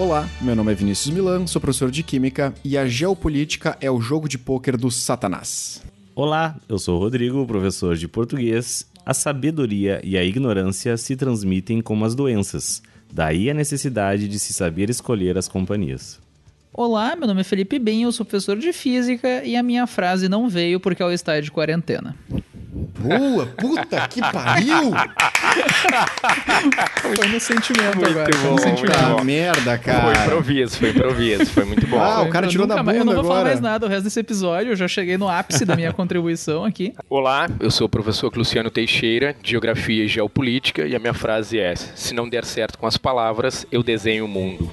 Olá, meu nome é Vinícius Milan, sou professor de Química e a geopolítica é o jogo de pôquer do Satanás. Olá, eu sou Rodrigo, professor de português. A sabedoria e a ignorância se transmitem como as doenças. Daí a necessidade de se saber escolher as companhias. Olá, meu nome é Felipe Bem, eu sou professor de física e a minha frase não veio porque ela está de quarentena. Boa, puta que pariu! Foi no sentimento Muito agora. foi bom, no sentimento. muito bom. merda, Foi cara. improviso, foi improviso, foi muito bom. Ah, o cara Eu tirou da mais- bunda Eu não vou falar agora. mais nada o resto desse episódio, eu já cheguei no ápice da minha contribuição aqui. Olá, eu sou o professor Luciano Teixeira, de Geografia e Geopolítica, e a minha frase é: se não der certo com as palavras, eu desenho o mundo.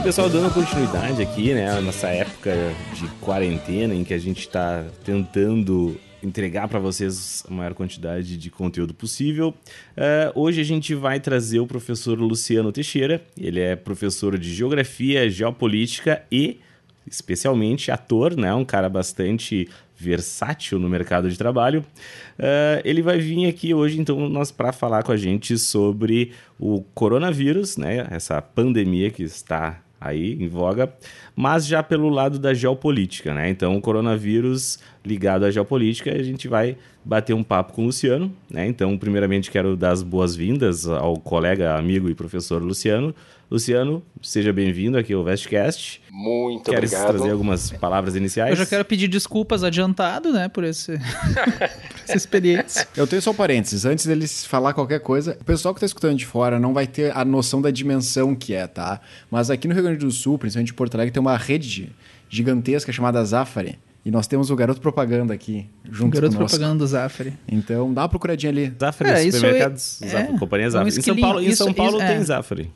Então, pessoal, dando continuidade aqui, né, nessa época de quarentena em que a gente está tentando entregar para vocês a maior quantidade de conteúdo possível. eh, hoje a gente vai trazer o professor Luciano Teixeira. Ele é professor de Geografia, Geopolítica e, especialmente, ator, né? Um cara bastante versátil no mercado de trabalho. Eh, ele vai vir aqui hoje, então, nós para falar com a gente sobre o coronavírus, né? Essa pandemia que está aí em voga, mas já pelo lado da geopolítica, né? Então, o coronavírus ligado à geopolítica, a gente vai bater um papo com o Luciano, né? Então, primeiramente quero dar as boas-vindas ao colega, amigo e professor Luciano. Luciano, seja bem-vindo aqui ao Vestcast. Muito Queres obrigado. trazer algumas palavras iniciais? Eu já quero pedir desculpas adiantado, né, por, esse, por essa experiência. Eu tenho só um parênteses, antes deles falar qualquer coisa, o pessoal que tá escutando de fora não vai ter a noção da dimensão que é, tá? Mas aqui no Rio Grande do Sul, principalmente em Porto Alegre, tem uma rede gigantesca chamada Zafari. E nós temos o garoto propaganda aqui, junto Garoto conosco. propaganda do Zafari. Então, dá uma procuradinha ali. Zafari, Cara, isso supermercados, é- Zafari, é, companhia é um Zafari. em São Paulo, em isso- São Paulo isso- tem é. Zafari.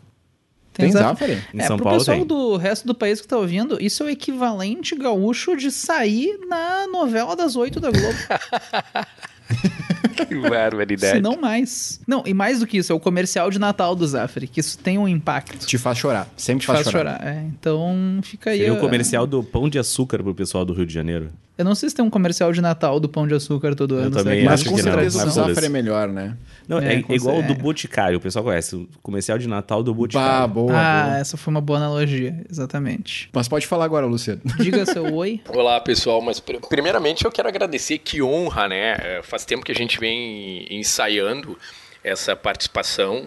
Tem Zafari? Zafari? Em é, São pro Paulo pessoal tem. do resto do país que tá ouvindo, isso é o equivalente gaúcho de sair na novela das oito da Globo. Que barbaridade. se não mais. Não, e mais do que isso, é o comercial de Natal do Zafari, que isso tem um impacto. Te faz chorar. Sempre te Faz, faz, chorar. chorar. É, então fica aí. Seria o comercial do pão de açúcar pro pessoal do Rio de Janeiro. Eu não sei se tem um comercial de Natal do Pão de Açúcar todo ano. também será Mas acho com que não, certeza o foda-se. é melhor, né? Não, é, É, igual o do é. Boticário. O pessoal conhece. O comercial de Natal do Bah, Boticário. boa, Ah, boa. essa foi uma boa analogia, exatamente. Mas pode falar agora, Luciano. Diga seu oi. Olá, pessoal. Mas pr- primeiramente eu quero agradecer, que honra, né? Faz tempo que a gente vem ensaiando essa participação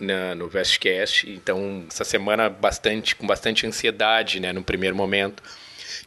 na, no Vestcast. Então, essa semana bastante com bastante ansiedade, né, no primeiro momento.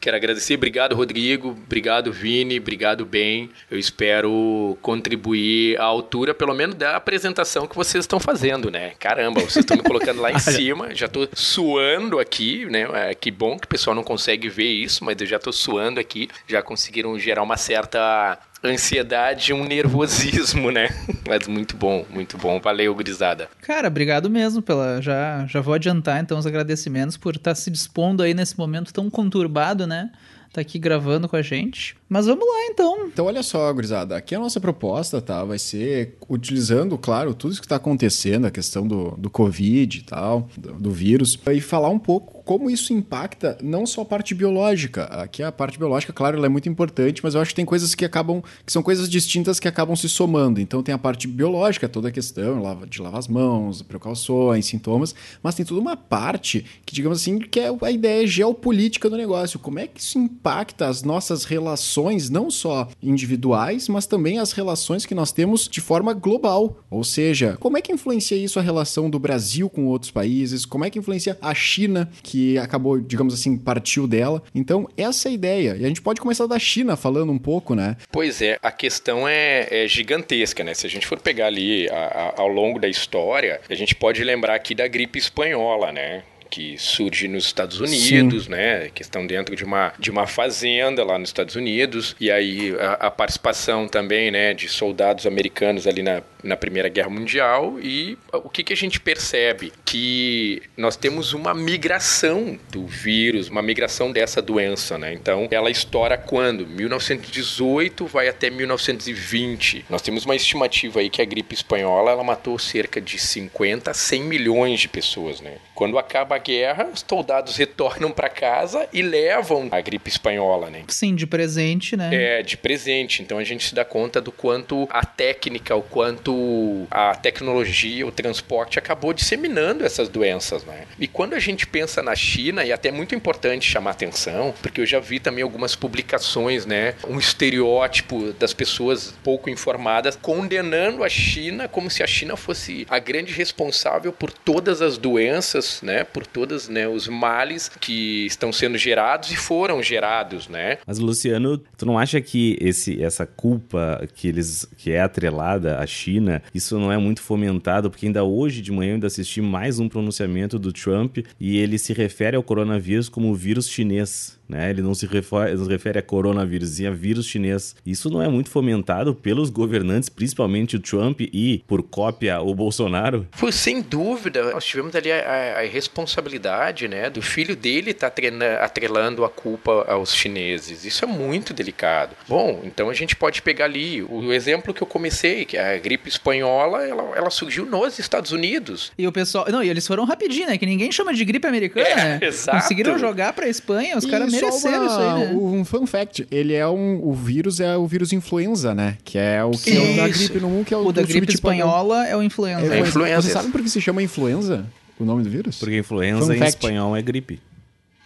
Quero agradecer, obrigado Rodrigo, obrigado Vini, obrigado Ben. Eu espero contribuir à altura, pelo menos da apresentação que vocês estão fazendo, né? Caramba, vocês estão me colocando lá em cima, já tô suando aqui, né? É, que bom que o pessoal não consegue ver isso, mas eu já tô suando aqui. Já conseguiram gerar uma certa ansiedade, um nervosismo, né? Mas muito bom, muito bom. Valeu, gurizada. Cara, obrigado mesmo pela. Já, já vou adiantar então os agradecimentos por estar se dispondo aí nesse momento tão conturbado, né? Tá aqui gravando com a gente. Mas vamos lá então. Então, olha só, gurizada. Aqui a nossa proposta, tá? Vai ser utilizando, claro, tudo isso que está acontecendo, a questão do, do Covid e tal, do, do vírus, e falar um pouco como isso impacta não só a parte biológica. Aqui a parte biológica, claro, ela é muito importante, mas eu acho que tem coisas que acabam, que são coisas distintas que acabam se somando. Então tem a parte biológica, toda a questão de lavar as mãos, precauções, sintomas, mas tem toda uma parte que, digamos assim, que é a ideia geopolítica do negócio. Como é que isso impacta as nossas relações, não só individuais, mas também as relações que nós temos de forma global. Ou seja, como é que influencia isso a relação do Brasil com outros países? Como é que influencia a China, que acabou, digamos assim, partiu dela? Então, essa é a ideia. E a gente pode começar da China falando um pouco, né? Pois é, a questão é, é gigantesca, né? Se a gente for pegar ali a- a- ao longo da história, a gente pode lembrar aqui da gripe espanhola, né? Que surge nos Estados Unidos, né? Que estão dentro de uma, de uma fazenda lá nos Estados Unidos. E aí a, a participação também, né? De soldados americanos ali na, na Primeira Guerra Mundial. E o que, que a gente percebe? Que nós temos uma migração do vírus, uma migração dessa doença, né? Então, ela estoura quando? 1918 vai até 1920. Nós temos uma estimativa aí que a gripe espanhola, ela matou cerca de 50 a 100 milhões de pessoas, né? Quando acaba a guerra, os soldados retornam para casa e levam a gripe espanhola, né? Sim, de presente, né? É, de presente. Então a gente se dá conta do quanto a técnica, o quanto a tecnologia, o transporte acabou disseminando essas doenças, né? E quando a gente pensa na China, e até é muito importante chamar atenção, porque eu já vi também algumas publicações, né? Um estereótipo das pessoas pouco informadas condenando a China como se a China fosse a grande responsável por todas as doenças, né? Por todos né, os males que estão sendo gerados e foram gerados, né? Mas, Luciano, tu não acha que esse, essa culpa que eles que é atrelada à China, isso não é muito fomentado? Porque ainda hoje de manhã eu ainda assisti mais um pronunciamento do Trump e ele se refere ao coronavírus como o vírus chinês. Né? Ele não se refere, não se refere a coronavírus, e a vírus chinês. Isso não é muito fomentado pelos governantes, principalmente o Trump e, por cópia, o Bolsonaro? Foi sem dúvida. Nós tivemos ali a, a responsabilidade né, do filho dele estar tá atrelando a culpa aos chineses. Isso é muito delicado. Bom, então a gente pode pegar ali o exemplo que eu comecei, que a gripe espanhola, ela, ela surgiu nos Estados Unidos. E o pessoal. Não, e eles foram rapidinho, né? Que ninguém chama de gripe americana, É, né? exato. Conseguiram jogar pra Espanha, os caras uma- isso aí, né? Um fun fact, ele é um. O vírus é o vírus influenza, né? Que é o que é o da Isso. gripe no mundo, que é o, O da gripe subtipo H1. espanhola é o influenza. É influenza. Você sabe por que se chama influenza? O nome do vírus? Porque influenza Fun em fact. espanhol é gripe.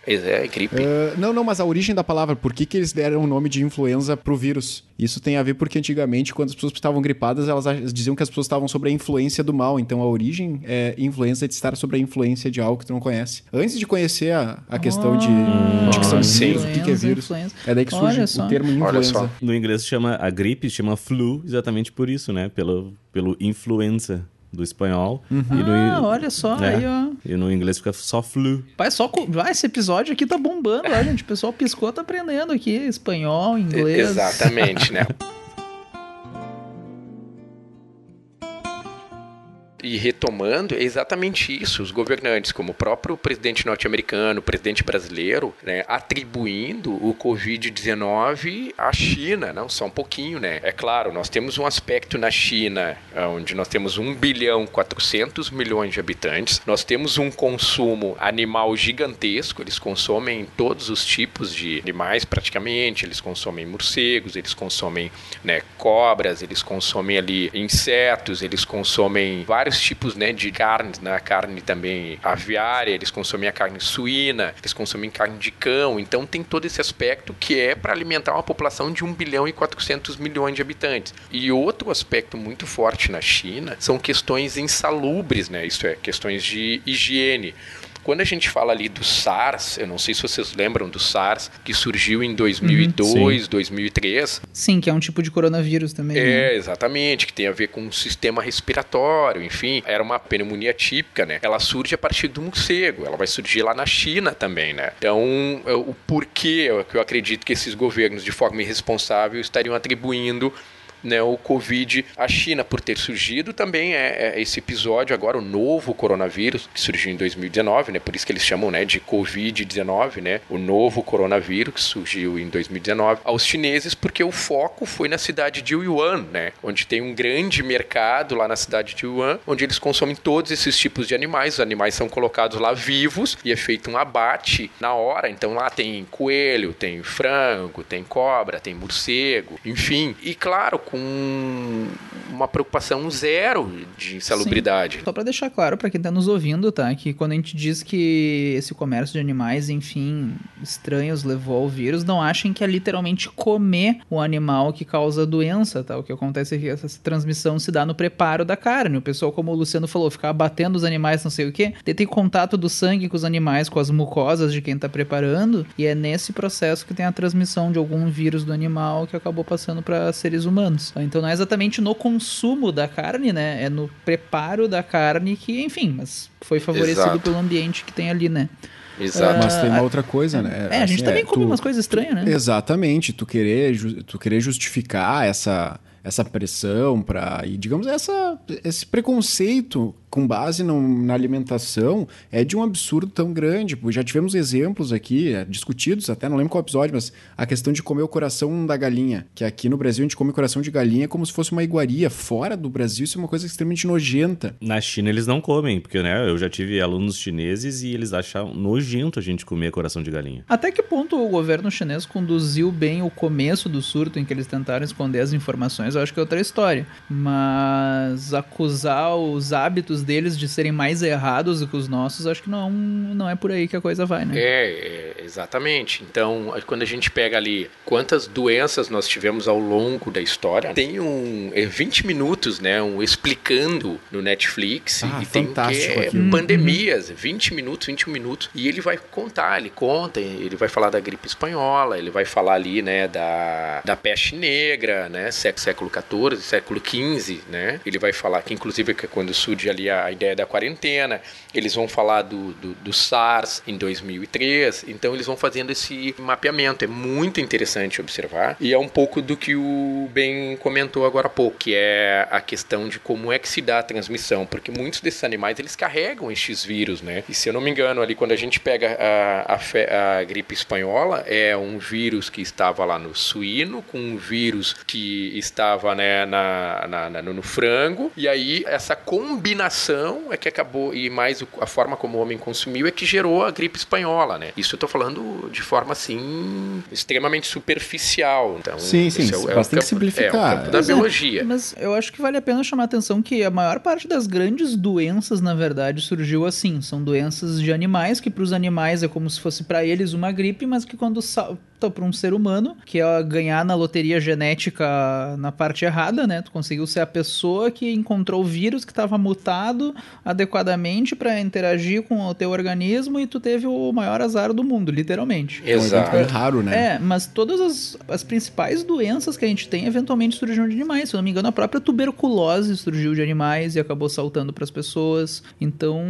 É, gripe. Ah, não, não, mas a origem da palavra, por que, que eles deram o nome de influenza pro vírus? Isso tem a ver porque antigamente, quando as pessoas estavam gripadas, elas diziam que as pessoas estavam sob a influência do mal. Então a origem é influenza de estar sob a influência de algo que tu não conhece. Antes de conhecer a, a questão de, de que são vírus, o que, que é vírus, influenza. é daí que surge o termo Olha influenza. só. No inglês chama a gripe, chama flu, exatamente por isso, né? Pelo, pelo influenza do espanhol. E no, Ah, olha só, É. aí, ó. E no inglês fica só flu. Vai, só, vai, esse episódio aqui tá bombando, ó, gente. O pessoal piscou, tá aprendendo aqui espanhol, inglês. Exatamente, né? E retomando, é exatamente isso. Os governantes, como o próprio presidente norte-americano, o presidente brasileiro, né, atribuindo o Covid-19 à China, não só um pouquinho, né? É claro, nós temos um aspecto na China, onde nós temos 1 bilhão 400 milhões de habitantes, nós temos um consumo animal gigantesco, eles consomem todos os tipos de animais praticamente, eles consomem morcegos, eles consomem né, cobras, eles consomem ali insetos, eles consomem vários tipos né, de carnes, né, carne também aviária, eles consomem a carne suína, eles consomem carne de cão, então tem todo esse aspecto que é para alimentar uma população de 1 bilhão e 400 milhões de habitantes. E outro aspecto muito forte na China são questões insalubres, né, isso é, questões de higiene. Quando a gente fala ali do SARS, eu não sei se vocês lembram do SARS, que surgiu em 2002, 2003, Sim, que é um tipo de coronavírus também. né? é, exatamente, que tem a ver com o sistema respiratório, enfim, era uma pneumonia típica, né? Ela surge a partir do morcego, ela vai surgir lá na China também, né? Então, o porquê que eu acredito que esses governos, de forma irresponsável, estariam atribuindo né, o Covid à China por ter surgido também é, é esse episódio agora o novo coronavírus que surgiu em 2019, né? Por isso que eles chamam, né, de Covid-19, né? O novo coronavírus que surgiu em 2019 aos chineses porque o foco foi na cidade de Wuhan, né? Onde tem um grande mercado lá na cidade de Wuhan, onde eles consomem todos esses tipos de animais. Os animais são colocados lá vivos e é feito um abate na hora. Então lá tem coelho, tem frango, tem cobra, tem morcego, enfim. E claro, com uma preocupação zero de insalubridade. Só pra deixar claro pra quem tá nos ouvindo, tá? Que quando a gente diz que esse comércio de animais, enfim, estranhos levou ao vírus, não achem que é literalmente comer o animal que causa a doença, tá? O que acontece é que essa transmissão se dá no preparo da carne. O pessoal, como o Luciano falou, ficar abatendo os animais, não sei o quê, tem contato do sangue com os animais, com as mucosas de quem tá preparando, e é nesse processo que tem a transmissão de algum vírus do animal que acabou passando para seres humanos. Então não é exatamente no consumo da carne, né? É no preparo da carne que, enfim, mas foi favorecido Exato. pelo ambiente que tem ali, né? Exato. Mas tem uma outra coisa, né? É, a gente Assim, também come tu- umas coisas estranhas, né? Exatamente, tu querer, tu querer justificar essa, essa pressão para e digamos essa esse preconceito com base no- na alimentação é de um absurdo tão grande. Já tivemos exemplos aqui, é, discutidos até, não lembro qual episódio, mas a questão de comer o coração da galinha. Que aqui no Brasil a gente come coração de galinha como se fosse uma iguaria. Fora do Brasil isso é uma coisa extremamente nojenta. Na China eles não comem, porque né, eu já tive alunos chineses e eles acham nojento a gente comer coração de galinha. Até que ponto o governo chinês conduziu bem o começo do surto em que eles tentaram esconder as informações, eu acho que é outra história. Mas acusar os hábitos deles de serem mais errados do que os nossos, acho que não, não é por aí que a coisa vai, né? É, é, exatamente. Então, quando a gente pega ali quantas doenças nós tivemos ao longo da história, tem um é, 20 minutos, né, um explicando no Netflix Ah, e tem que é aquilo. pandemias, 20 minutos, 21 minutos, e ele vai contar, ele conta, ele vai falar da gripe espanhola, ele vai falar ali, né, da, da peste negra, né, sé- século 14, século 15, né? Ele vai falar que inclusive que quando surge ali a ideia da quarentena, eles vão falar do, do, do SARS em 2003, então eles vão fazendo esse mapeamento. É muito interessante observar e é um pouco do que o Ben comentou agora há pouco, que é a questão de como é que se dá a transmissão, porque muitos desses animais eles carregam estes vírus, né? E se eu não me engano, ali quando a gente pega a, a, fe- a gripe espanhola, é um vírus que estava lá no suíno, com um vírus que estava né, na, na- na- no frango, e aí essa combinação é que acabou, e mais a forma como o homem consumiu, é que gerou a gripe espanhola, né? Isso eu tô falando de forma assim, extremamente superficial. Então, Sim, sim, é o, é o mas campo- simplificar. É o campo da Pois é, biologia. Mas eu acho que vale a pena chamar a atenção que a maior parte das grandes doenças, na verdade, surgiu assim. São doenças de animais, que para os animais é como se fosse para eles uma gripe, mas que quando para um ser humano, que é ganhar na loteria genética na parte errada, né? Tu conseguiu ser a pessoa que encontrou o vírus que estava mutado adequadamente para interagir com o teu organismo e tu teve o maior azar do mundo, literalmente. É um Exato. raro, né? É, mas todas as, as principais doenças que a gente tem eventualmente surgiram de animais. Se eu não me engano, a própria tuberculose surgiu de animais e acabou saltando para as pessoas. Então,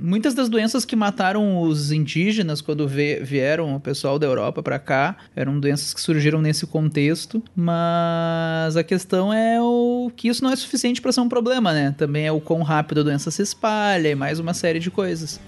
muitas das doenças que mataram os indígenas quando vieram o pessoal da Europa para cá eram doenças que surgiram nesse contexto. Mas a questão é o que isso não é suficiente para ser um problema, né? Também é o quão rápido a doença se espalha e mais uma série de coisas.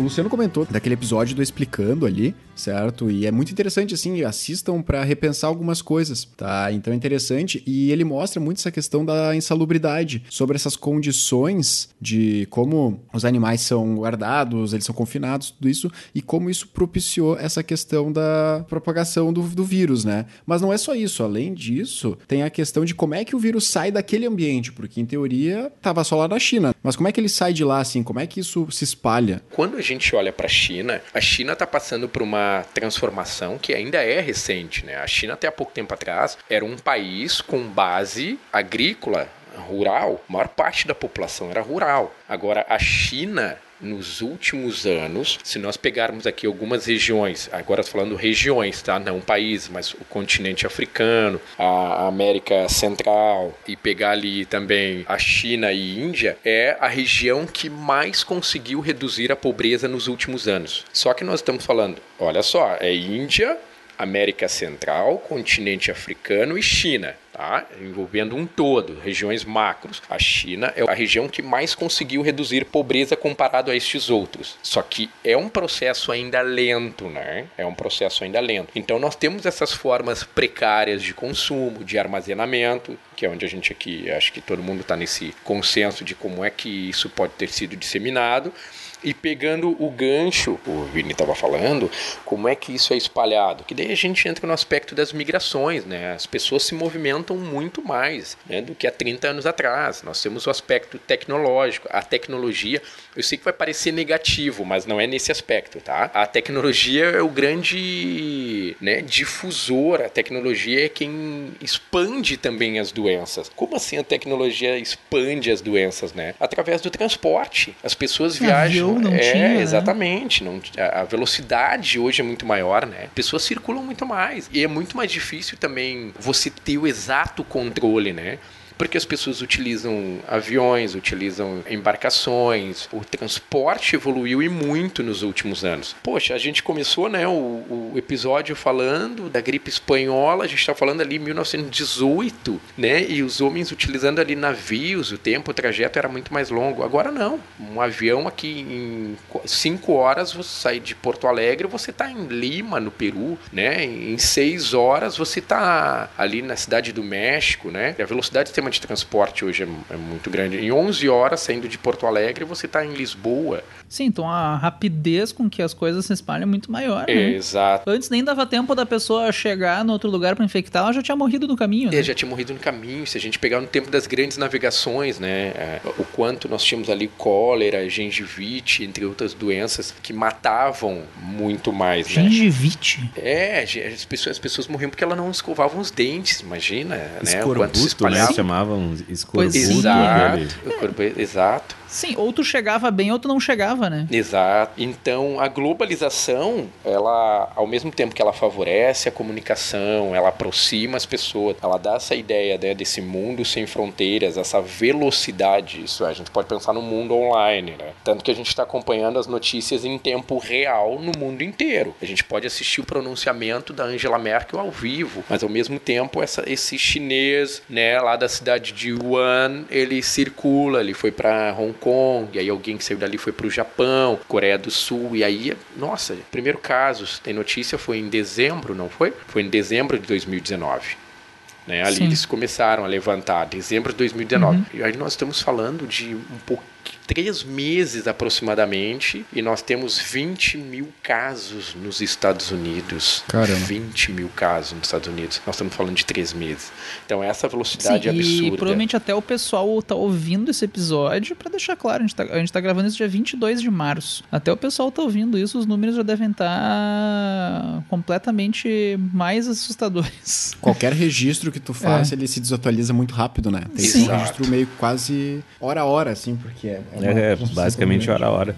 O Luciano comentou daquele episódio do Explicando ali, certo? E é muito interessante, assim, assistam para repensar algumas coisas, tá? Então é interessante. E ele mostra muito essa questão da insalubridade, sobre essas condições de como os animais são guardados, eles são confinados, tudo isso, e como isso propiciou essa questão da propagação do, do vírus, né? Mas não é só isso. Além disso, tem a questão de como é que o vírus sai daquele ambiente, porque em teoria tava só lá na China. Mas como é que ele sai de lá, assim? Como é que isso se espalha? Quando a gente olha para a China, a China está passando por uma transformação que ainda é recente. Né? A China, até há pouco tempo atrás, era um país com base agrícola, rural. A maior parte da população era rural. Agora, a China nos últimos anos, se nós pegarmos aqui algumas regiões, agora falando regiões, tá? Não países, mas o continente africano, a América Central e pegar ali também a China e Índia, é a região que mais conseguiu reduzir a pobreza nos últimos anos. Só que nós estamos falando, olha só, é Índia, América Central, continente africano e China, tá? envolvendo um todo, regiões macros. A China é a região que mais conseguiu reduzir pobreza comparado a estes outros. Só que é um processo ainda lento, né? É um processo ainda lento. Então nós temos essas formas precárias de consumo, de armazenamento, que é onde a gente aqui, acho que todo mundo está nesse consenso de como é que isso pode ter sido disseminado. E pegando o gancho, o Vini estava falando, como é que isso é espalhado? Que daí a gente entra no aspecto das migrações, né? As pessoas se movimentam muito mais né, do que há 30 anos atrás. Nós temos o aspecto tecnológico, a tecnologia. Eu sei que vai parecer negativo, mas não é nesse aspecto, tá? A tecnologia é o grande né, difusor, a tecnologia é quem expande também as doenças. Como assim a tecnologia expande as doenças, né? Através do transporte. As pessoas viajam. Não é, tinha, né? exatamente. Não, a a velocidade hoje é muito maior, né? Pessoas circulam muito mais. E é muito mais difícil também você ter o exato controle, né? Porque as pessoas utilizam aviões, utilizam embarcações, o transporte evoluiu e muito nos últimos anos. Poxa, a gente começou né, o, o episódio falando da gripe espanhola, a gente está falando ali em 1918, né? E os homens utilizando ali navios, o tempo, o trajeto era muito mais longo. Agora não. Um avião aqui em qu- cinco horas você sai de Porto Alegre, você está em Lima, no Peru, né? Em seis horas você está ali na cidade do México, né? A velocidade do de transporte hoje é, é muito grande. Em 11 horas saindo de Porto Alegre você está em Lisboa. Sim, então a rapidez com que as coisas se espalham é muito maior, né? Exato. Antes nem dava tempo da pessoa chegar no outro lugar pra infectar, ela já tinha morrido no caminho, né? Ele já tinha morrido no caminho. Se a gente pegar no tempo das grandes navegações, né? é, o quanto nós tínhamos ali cólera, gengivite, entre outras doenças que matavam muito mais, né? Gengivite. É, as pessoas, as pessoas morriam porque elas não escovavam os dentes, imagina, né? O quanto se Escorbuto, né? Chamavam escorbuto. Exato, corpo- exato. Sim, ou tu chegava bem ou tu não chegava, né? Exato. Então, a globalização, ela, ao mesmo tempo que ela favorece a comunicação, ela aproxima as pessoas, ela dá essa ideia né, desse mundo sem fronteiras, essa velocidade. Isso a gente pode pensar no mundo online, né? Tanto que a gente está acompanhando as notícias em tempo real no mundo inteiro. A gente pode assistir o pronunciamento da Angela Merkel ao vivo, mas ao mesmo tempo essa, esse chinês, né, lá da cidade de Wuhan, ele circula, ele foi para Hong Kong, e aí alguém que saiu dali foi para o Japão, Coreia do Sul, e aí, nossa, primeiro caso, tem notícia, foi em dezembro, não foi? Foi em dezembro de 2019. Né? Ali Sim. eles começaram a levantar, dezembro de 2019. E aí nós estamos falando de um pouco três meses aproximadamente e nós temos 20 mil casos nos Estados Unidos. Caramba. 20 mil casos nos Estados Unidos. Nós estamos falando de três meses. Então essa velocidade Sim, e absurda. provavelmente até o pessoal tá ouvindo esse episódio, pra deixar claro, a gente, tá, gente tá gravando isso dia 22 de março. Até o pessoal tá ouvindo isso, os números já devem estar completamente mais assustadores. Qualquer registro que tu faça, ele se desatualiza muito rápido, né? Tem que ser um registro meio quase hora a hora, assim, porque é, é, É, processação basicamente hora a hora.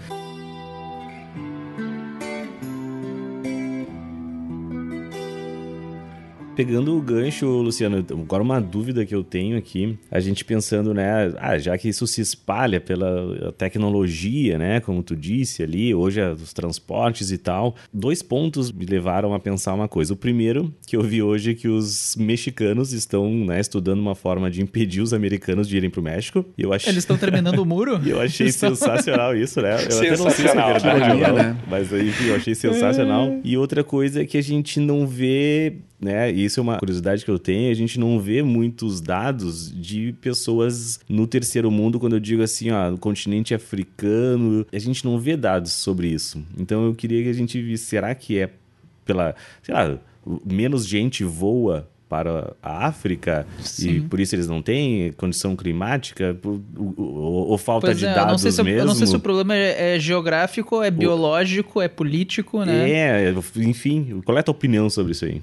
Pegando o gancho, Luciano, agora uma dúvida que eu tenho aqui, a gente pensando, né, ah, já que isso se espalha pela tecnologia, né, como tu disse ali, hoje é os transportes e tal, dois pontos me levaram a pensar uma coisa. O primeiro, que eu vi hoje, é que os mexicanos estão, né, estudando uma forma de impedir os americanos de irem pro México, e eu achei... Eles estão terminando o muro? Eu achei sensacional isso, né? Eu até não sei se é Sensacional, verdade não, né? mas enfim, eu achei sensacional. E outra coisa é que a gente não vê, né? E isso é uma curiosidade que eu tenho, a gente não vê muitos dados de pessoas no terceiro mundo, quando eu digo assim, ó, no continente africano, a gente não vê dados sobre isso. Então eu queria que a gente visse, será que é pela, sei lá, menos gente voa para a África e Sim. por isso eles não têm condição climática ou, ou- ou falta Pois de é, eu dados sei se, mesmo. eu não sei se o problema é, é geográfico, é biológico, é político, né? É, enfim, qual é a tua opinião sobre isso aí?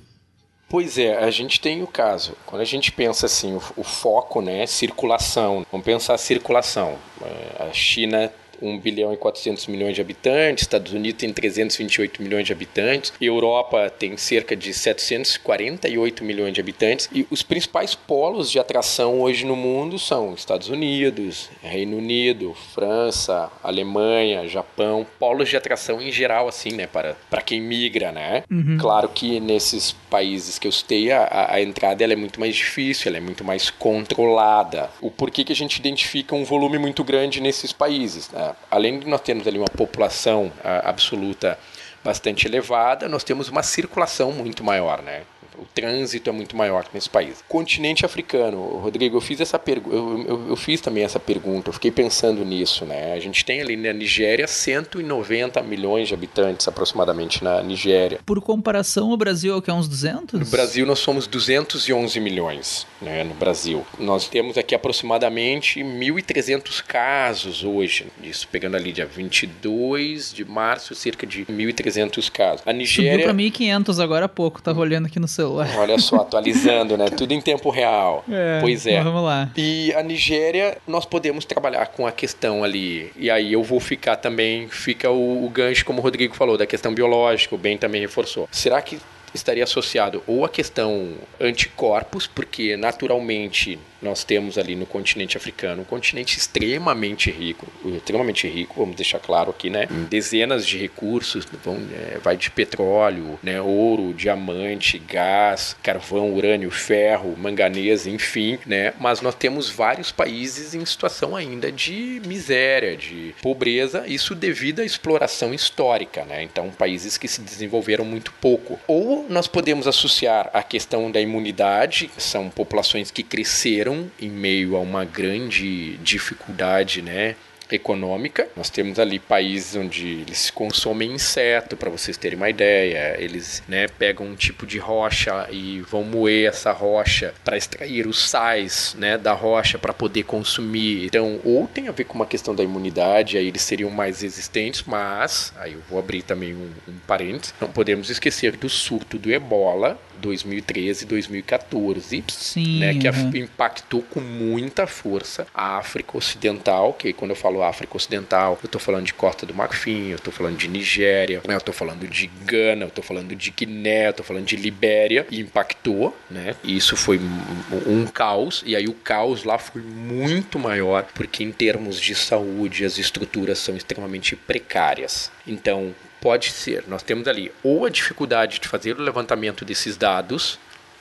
Pois é, a gente tem o caso. Quando a gente pensa assim, o, o foco, né, circulação. Vamos pensar circulação. É, A China 1 bilhão e 400 milhões de habitantes, Estados Unidos tem 328 milhões de habitantes, Europa tem cerca de 748 milhões de habitantes e os principais polos de atração hoje no mundo são Estados Unidos, Reino Unido, França, Alemanha, Japão, polos de atração em geral assim, né, para para quem migra, né? Claro que nesses países que eu citei a, a entrada ela é muito mais difícil, ela é muito mais controlada. O porquê que a gente identifica um volume muito grande nesses países? né? Além de nós termos ali uma população ah, absoluta bastante elevada, nós temos uma circulação muito maior, né? O trânsito é muito maior nesse país. Continente africano, Rodrigo, eu fiz essa pergunta, eu, eu, eu fiz também essa pergunta, eu fiquei pensando nisso, né? A gente tem ali na Nigéria 190 milhões de habitantes aproximadamente na Nigéria. Por comparação, o Brasil é o que? Uns 200? No Brasil nós somos 211 milhões, né, no Brasil. Nós temos aqui aproximadamente 1.300 casos hoje disso, pegando ali dia 22 de março, cerca de 1.300 casos. A Subiu Nigéria... pra 1.500 agora há pouco, tava olhando aqui no celular. Olha só, atualizando, né? Tudo em tempo real. pois é. Vamos lá. E a Nigéria, nós podemos trabalhar com a questão ali. E aí eu vou ficar também, fica o, o gancho, como o Rodrigo falou, da questão biológica, o Ben também reforçou. Será que estaria associado ou a questão anticorpos, porque naturalmente nós temos ali no continente africano um continente extremamente rico, extremamente rico, vamos deixar claro aqui, né? Em dezenas de recursos, vão, é, vai de petróleo, né? ouro, diamante, gás, carvão, urânio, ferro, manganês, enfim, né? Mas nós temos vários países em situação ainda de miséria, de pobreza, isso devido à exploração histórica, né? Então, países que se desenvolveram muito pouco. Ou nós podemos associar a questão da imunidade, são populações que cresceram em meio a uma grande dificuldade, né? econômica. Nós temos ali países onde eles consomem inseto, para vocês terem uma ideia. Eles né, pegam um tipo de rocha e vão moer essa rocha para extrair os sais né, da rocha para poder consumir. Então, ou tem a ver com uma questão da imunidade, aí eles seriam mais resistentes, mas, aí eu vou abrir também um, um parênteses, não podemos esquecer do surto do ebola 2013 e 2014, Sim, né, que uhum. impactou com muita força a África Ocidental, que quando eu falo África Ocidental, eu estou falando de Costa do Marfim, eu estou falando de Nigéria, né, eu estou falando de Gana, eu estou falando de Guiné, eu estou falando de Libéria, e impactou, né, e isso foi um, um caos, e aí o caos lá foi muito maior, porque em termos de saúde as estruturas são extremamente precárias. Então, pode ser, nós temos ali ou a dificuldade de fazer o levantamento desses dados,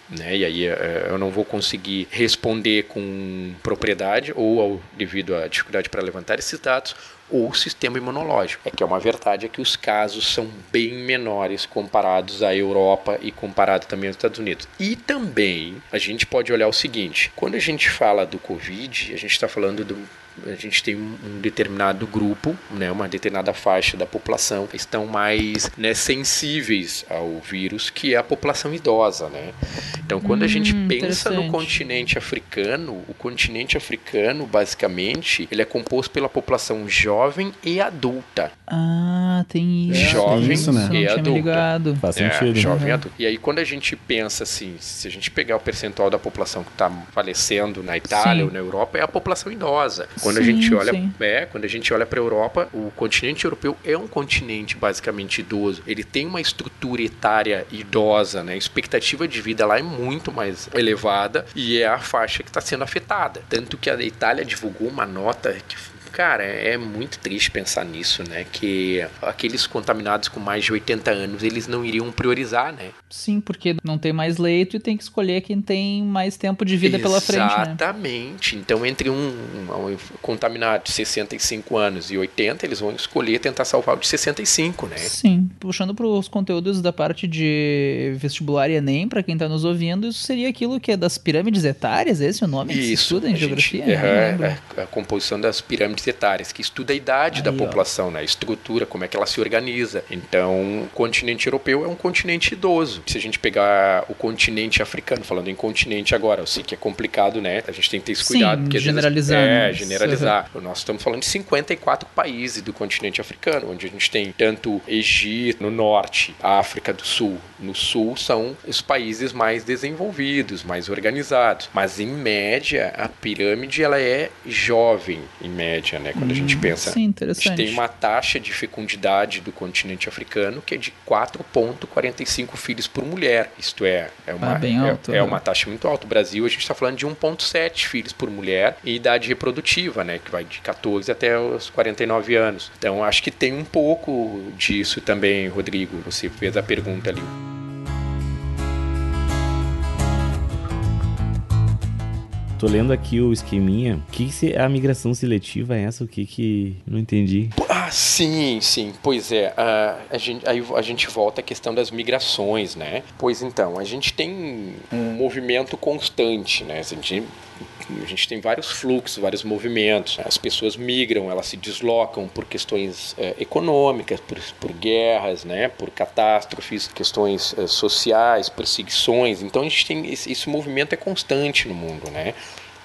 né, e aí eh, eu não vou conseguir responder com propriedade, ou ao, devido à dificuldade para levantar esses dados, ou o sistema imunológico. É que é uma verdade é que os casos são bem menores comparados à Europa e comparado também aos Estados Unidos. E também a gente pode olhar o seguinte: quando a gente fala do Covid, a gente está falando do a gente tem um determinado grupo, né, uma determinada faixa da população que estão mais né, sensíveis ao vírus, que é a população idosa, né? Então, quando a gente Hum, pensa no continente africano, o continente africano, basicamente, ele é composto pela população jovem e adulta. Ah, tem isso. Jovem isso, né? Não e me adulta. Faz É, sentido. né? jovem Uhum. adulto. E aí, quando a gente pensa assim, se a gente pegar o percentual da população que está falecendo na Itália Sim. ou na Europa, é a população idosa. Quando a Sim, gente olha, sim. é, quando a gente olha para a Europa, o continente europeu é um continente basicamente idoso. Ele tem uma estrutura etária idosa, né? A expectativa de vida lá é muito mais elevada e é a faixa que está sendo afetada. Tanto que a Itália divulgou uma nota que Cara, é muito triste pensar nisso, né? Que aqueles contaminados com mais de 80 anos, eles não iriam priorizar, né? Sim, porque não tem mais leito e tem que escolher quem tem mais tempo de vida pela frente, né? Exatamente. Então, entre um, um contaminado de 65 anos e 80, eles vão escolher tentar salvar o de 65, né? Sim. Puxando para os conteúdos da parte de vestibular e Enem, para quem tá nos ouvindo, isso seria aquilo que é das pirâmides etárias? Esse é o nome que se Isso, estuda em a gente- geografia? é, lembro. é, a composição das pirâmides etárias, que estuda a idade da Aí, ó. população, né? a estrutura, como é que ela se organiza. Então, o continente europeu é um continente idoso. Se a gente pegar o continente africano, falando em continente agora, eu sei que é complicado, né? A gente tem que ter esse Sim, cuidado. porque às vezes- generalizar, É, né? generalizar. Nós estamos falando de 54 países do continente africano, onde a gente tem tanto Egito no norte, África do Sul. No sul são os países mais desenvolvidos, mais organizados. Mas em média, a pirâmide ela é jovem, em média, né? Quando a gente pensa. Hum, Sim, A interessante. gente tem uma taxa de fecundidade do continente africano que é de 4,45 filhos por mulher. Isto é, é uma, Ah, é- alto, é, né? uma taxa muito alta. O Brasil, a gente está falando de 1,7 filhos por mulher e idade reprodutiva, né? Que vai de 14 até os 49 anos. Então, acho que tem um pouco disso também, Rodrigo. Você fez a pergunta ali. Tô lendo aqui o esqueminha. O que, que se- a migração seletiva é essa? O que que... Não entendi. Ah, sim, sim. Pois é. ah, a gente, aí a gente volta à questão das migrações, né? Pois então, a gente tem um movimento constante, né? A gente, a gente tem vários fluxos, vários movimentos. As pessoas migram, elas se deslocam por questões eh, econômicas, por, por guerras, né? Por catástrofes, questões eh, sociais, perseguições. Então a gente tem esse, esse movimento é constante no mundo, né?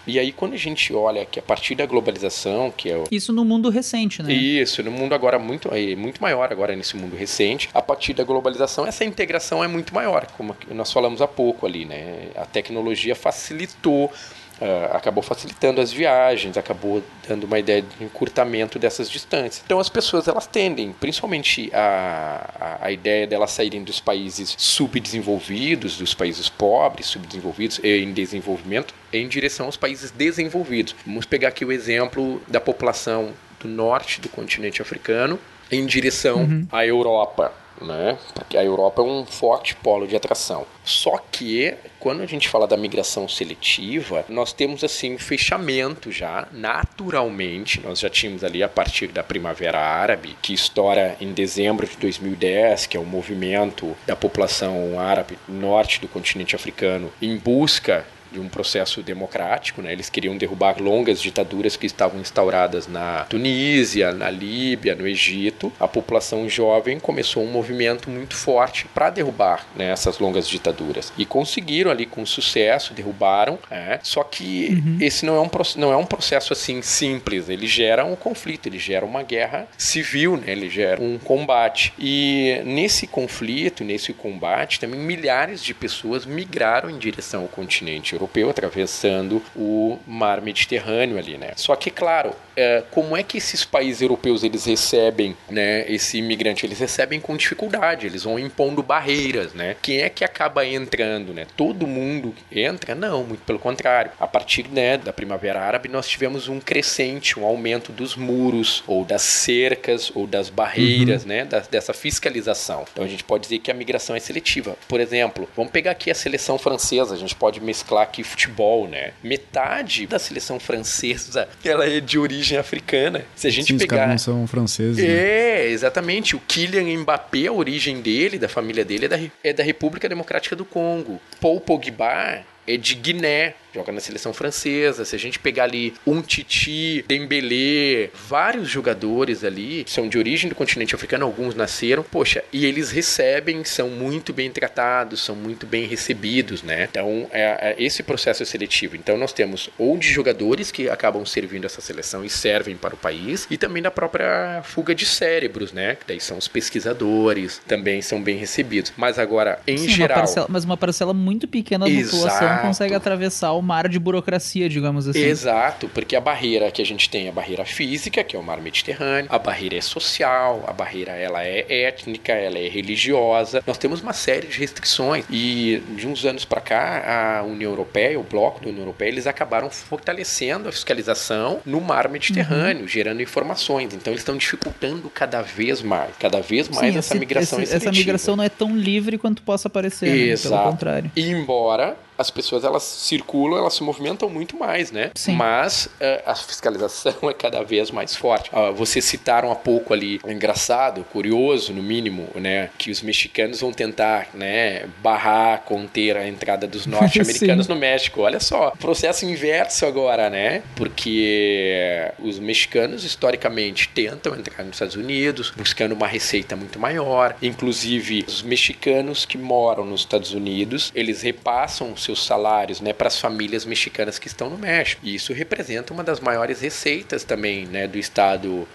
E aí quando a gente olha que a partir da globalização, que é o Isso no mundo recente, né? isso, no mundo agora muito, muito maior, agora nesse mundo recente, a partir da globalização, essa integração é muito maior, como nós falamos há pouco ali, né? A tecnologia facilitou ah, acabou facilitando as viagens, acabou dando uma ideia de encurtamento dessas distâncias. Então as pessoas elas tendem, principalmente a, a, a ideia delas saírem dos países subdesenvolvidos, dos países pobres, subdesenvolvidos e em desenvolvimento, em direção aos países desenvolvidos. Vamos pegar aqui o exemplo da população do norte do continente africano em direção à Europa. Né? Porque a Europa é um forte polo de atração. Só que quando a gente fala da migração seletiva, nós temos assim um fechamento já naturalmente. Nós já tínhamos ali a partir da Primavera Árabe, que estoura em dezembro de 2010, que é o movimento da população árabe norte do continente africano em busca de um processo democrático, né? Eles queriam derrubar longas ditaduras que estavam instauradas na Tunísia, na Líbia, no Egito. A população jovem começou um movimento muito forte para derrubar né, essas longas ditaduras e conseguiram ali com sucesso derrubaram. né? Só que esse não é um não é um processo assim simples. Ele gera um conflito, ele gera uma guerra civil, né? Ele gera um combate e nesse conflito, nesse combate, também milhares de pessoas migraram em direção ao continente europeu, atravessando o mar Mediterrâneo ali, né? Só que, claro, é, como é que esses países europeus eles recebem, né, esse imigrante? Eles recebem com dificuldade, eles vão impondo barreiras, né? Quem é que acaba entrando, né? Todo mundo entra? Não, muito pelo contrário. A partir né, da Primavera Árabe, nós tivemos um crescente, um aumento dos muros, ou das cercas, ou das barreiras, né? da- dessa fiscalização. Então a gente pode dizer que a migração é seletiva. Por exemplo, vamos pegar aqui a seleção francesa, a gente pode mesclar aqui futebol, né? Metade da seleção francesa, ela é de origem africana. Se a gente Sim, os pegar não são franceses. né? é, exatamente. O Kylian Mbappé, a origem dele, da família dele, é da, é da República Democrática do Congo. Paul Pogba é de Guiné, joga na seleção francesa. Se a gente pegar ali um Titi, Dembélé, vários jogadores ali são de origem do continente africano, alguns nasceram, poxa, e eles recebem, são muito bem tratados, são muito bem recebidos, né? Então, é, é esse processo é seletivo. Então, nós temos ou de jogadores que acabam servindo essa seleção e servem para o país, e também da própria fuga de cérebros, né? Que daí são os pesquisadores, também são bem recebidos. Mas agora, em Sim, uma geral. parcela- mas uma parcela muito pequena da população consegue atravessar o mar de burocracia, digamos assim. Exato, porque a barreira que a gente tem é a barreira física, que é o mar Mediterrâneo, a barreira é social, a barreira ela é étnica, ela é religiosa. Nós temos uma série de restrições e de uns anos para cá a União Europeia, o bloco da União Europeia, eles acabaram fortalecendo a fiscalização no mar Mediterrâneo, Uhum. gerando informações. Então eles estão dificultando cada vez mais, cada vez mais Sim, essa esse- migração esse- Essa migração não é tão livre quanto possa parecer, né? Exato. pelo contrário. E embora as pessoas elas circulam, elas se movimentam muito mais, né? Sim. Mas eh, a fiscalização é cada vez mais forte. Ah, vocês citaram há pouco ali, é engraçado, curioso no mínimo, né, que os mexicanos vão tentar, né, barrar, conter a entrada dos norte-americanos no México. Olha só, processo inverso agora, né? Porque os mexicanos historicamente tentam entrar nos Estados Unidos, buscando uma receita muito maior. Inclusive, os mexicanos que moram nos Estados Unidos, eles repassam seus salários, né, para as famílias mexicanas que estão no México. E isso representa uma das maiores receitas também, né, do estado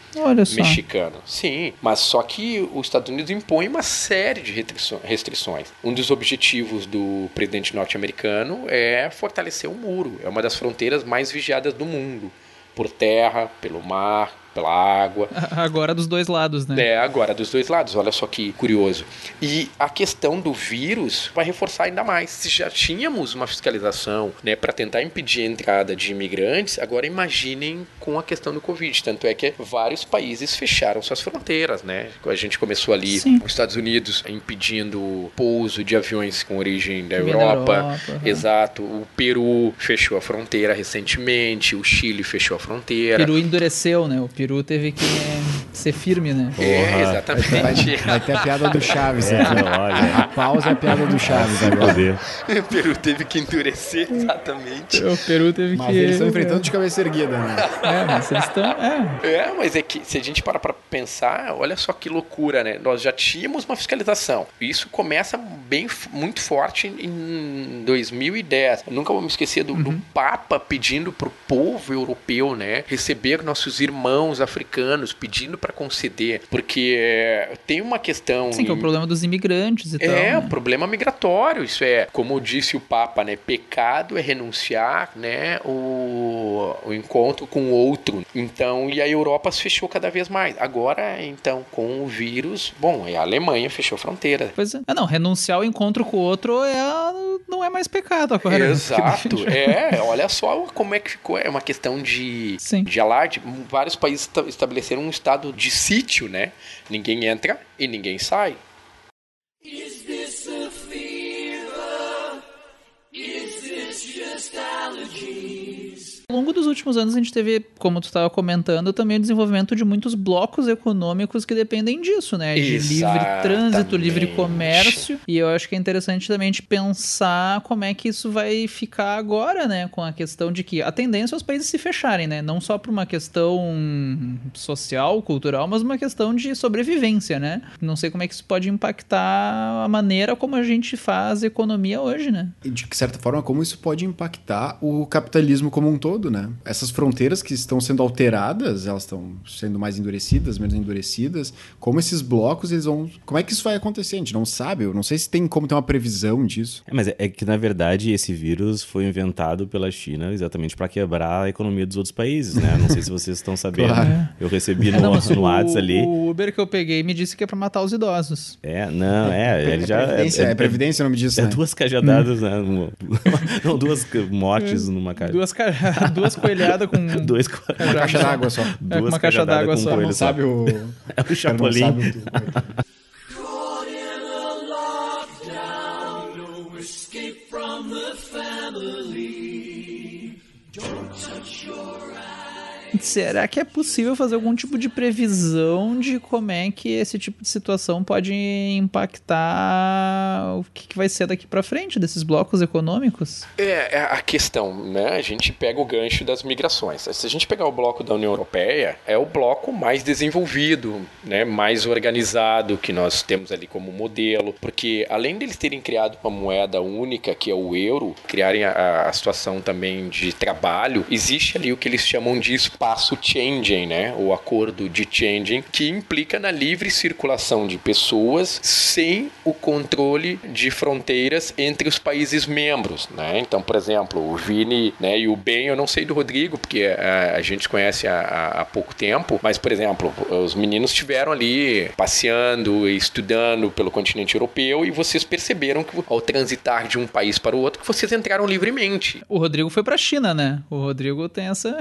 mexicano. Sim, mas só que os Estados Unidos impõem uma série de restrições. Um dos objetivos do presidente norte-americano é fortalecer o muro. É uma das fronteiras mais vigiadas do mundo. Por terra, pelo mar, pela água. Agora dos dois lados, né? É, agora dos dois lados, olha só que curioso. E a questão do vírus vai reforçar ainda mais. Se já tínhamos uma fiscalização né, para tentar impedir a entrada de imigrantes, agora imaginem com a questão do Covid. Tanto é que vários países fecharam suas fronteiras, né? A gente começou ali, Sim. os Estados Unidos impedindo o pouso de aviões com origem da Europa. Europa, aham. Exato. O Peru fechou a fronteira recentemente, o Chile fechou a O fronteira. Peru endureceu, né? O Peru teve que é, ser firme, né? É, Porra. exatamente. Vai ter a piada do Chaves É, aqui. olha. A pausa é a piada do Chaves agora. O Peru teve que endurecer, exatamente. O Peru teve Mas que. eles estão enfrentando de cabeça erguida, né? É, mas eles estão. É. É, mas é que se a gente para pra pensar, olha só que loucura, né? Nós já tínhamos uma fiscalização. Isso começa bem, muito forte em 2010. Eu nunca vou me esquecer do, do Papa pedindo pro povo europeu, né? Receber nossos irmãos africanos, pedindo para conceder, porque é, tem uma questão. Sim, que é o em- problema dos imigrantes e tal. é, né? o problema migratório, isso é, como disse o Papa, né, pecado é renunciar, né, o, o encontro com o outro. Então, e a Europa se fechou cada vez mais. Agora, então, com o vírus, bom, a Alemanha fechou fronteira. Pois é. Ah, não, renunciar ao encontro com o outro é, não é mais pecado agora. Exato, é, olha só como é que ficou, é uma questão de, Sim. de alarde. Vários países esta- estabeleceram um estado de sítio, né? Ninguém entra e ninguém sai. Ao longo dos últimos anos, a gente teve, como tu estava comentando, também o desenvolvimento de muitos blocos econômicos que dependem disso, né? De livre trânsito, livre Exatamente. comércio. E eu acho que é interessante também de pensar como é que isso vai ficar agora, né? Com a questão de que a tendência é os países se fecharem, né? Não só por uma questão social, cultural, mas uma questão de sobrevivência, né? Não sei como é que isso pode impactar a maneira como a gente faz economia hoje, né? E de certa forma, como isso pode impactar o capitalismo como um todo, né? Essas fronteiras que estão sendo alteradas, elas estão sendo mais endurecidas, menos endurecidas. Como esses blocos, eles vão. Como é que isso vai acontecer? A gente não sabe. Eu não sei se tem como ter uma previsão disso. É, mas é, é que, na verdade, esse vírus foi inventado pela China exatamente para quebrar a economia dos outros países, né? Não sei se vocês estão sabendo. Claro. Eu recebi É, no, não, mas no o, WhatsApp ali. o Uber que eu peguei me disse que é pra matar os idosos. É, não, é, ele já... Previdência, é, previdência o nome disso, É né? duas cajadadas, né? numa- Não, duas mortes numa caixa. Duas, ca... duas coelhadas com. Dois co- Uma caixa d'água só. É, duas uma caixa d'água com só. Não sabe o. É o Chapolin. Será que é possível fazer algum tipo de previsão de como é que esse tipo de situação pode impactar o que, vai ser daqui pra frente desses blocos econômicos? É, é a questão, né? A gente pega o gancho das migrações. Se a gente pegar o bloco da União Europeia, é o bloco mais desenvolvido, né? mais organizado que nós temos ali como modelo, porque além deles terem criado uma moeda única, que é o euro, criarem a, a situação também de trabalho, existe ali o que eles chamam de espaço Schengen, né? O acordo de Schengen, que implica na livre circulação de pessoas sem o controle de fronteiras entre os países membros, né? Então, por exemplo, o Vini né, e o Ben, eu não sei do Rodrigo, porque a, a gente conhece há, há- pouco tempo, mas, por exemplo, os meninos estiveram ali passeando e estudando pelo continente europeu e vocês perceberam que ao transitar de um país para o outro, que vocês entraram livremente. O Rodrigo foi pra China, né? O Rodrigo tem essa.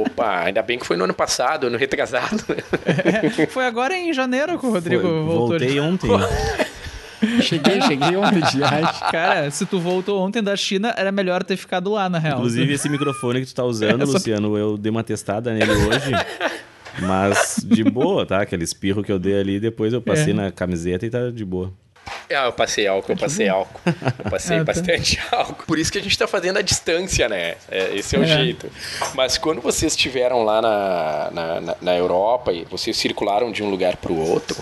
Opa, ainda bem que foi no ano passado, ano retrasado. foi agora em janeiro que o Rodrigo Foi, voltou. voltei ontem. Cheguei, cheguei ontem de. Cara, se tu voltou ontem da China, era melhor ter ficado lá, na real. Inclusive, esse microfone que tu tá usando, Essa- Luciano, eu dei uma testada nele hoje. Mas de boa, tá? Aquele espirro que eu dei ali, depois eu passei É. na camiseta e tá de boa. Ah, eu passei álcool, eu passei álcool. Eu passei tá. bastante álcool. Por isso que a gente tá fazendo a distância, né? É, esse é o É. jeito. Mas quando vocês estiveram lá na, na, na- Europa e vocês circularam de um lugar para o outro,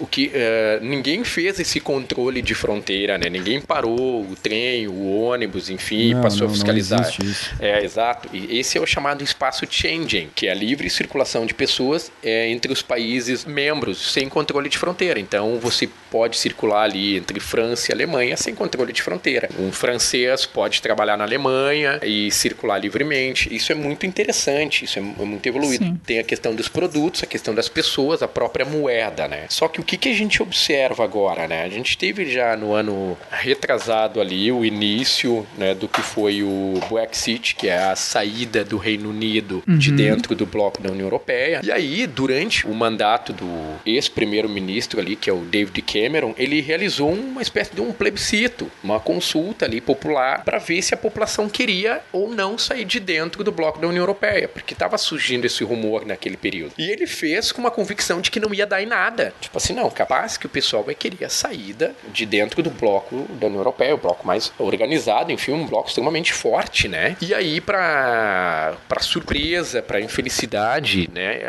o que eh, ninguém fez esse controle de fronteira, né? Ninguém parou o trem, o ônibus, enfim, Não, passou não, a não fiscalizar. existe isso. É, exato. E esse é o chamado espaço Schengen, que é a livre circulação de pessoas é, entre os países membros, sem controle de fronteira. Então, você pode circular ali entre França e Alemanha sem controle de fronteira. Um francês pode trabalhar na Alemanha e circular livremente. Isso é muito interessante, isso é mu- muito evoluído. Sim. Tem a questão dos produtos, a questão das pessoas, a própria moeda, né? Só que o que, que a gente observa agora, né? A gente teve já no ano retrasado ali o início né, do que foi o Brexit, que é a saída do Reino Unido de dentro do bloco da União Europeia. E aí, durante o mandato do ex-primeiro-ministro ali, que é o David Cameron, ele realizou uma espécie de um plebiscito, uma consulta ali popular para ver se a população queria ou não sair de dentro do bloco da União Europeia, porque estava surgindo esse rumor naquele período. E ele fez com uma convicção de que não ia dar em nada. Tipo assim, não, capaz que o pessoal vai querer a saída de dentro do bloco da União Europeia, o bloco mais organizado, enfim, um bloco extremamente forte, né? E aí, para surpresa, para infelicidade, né,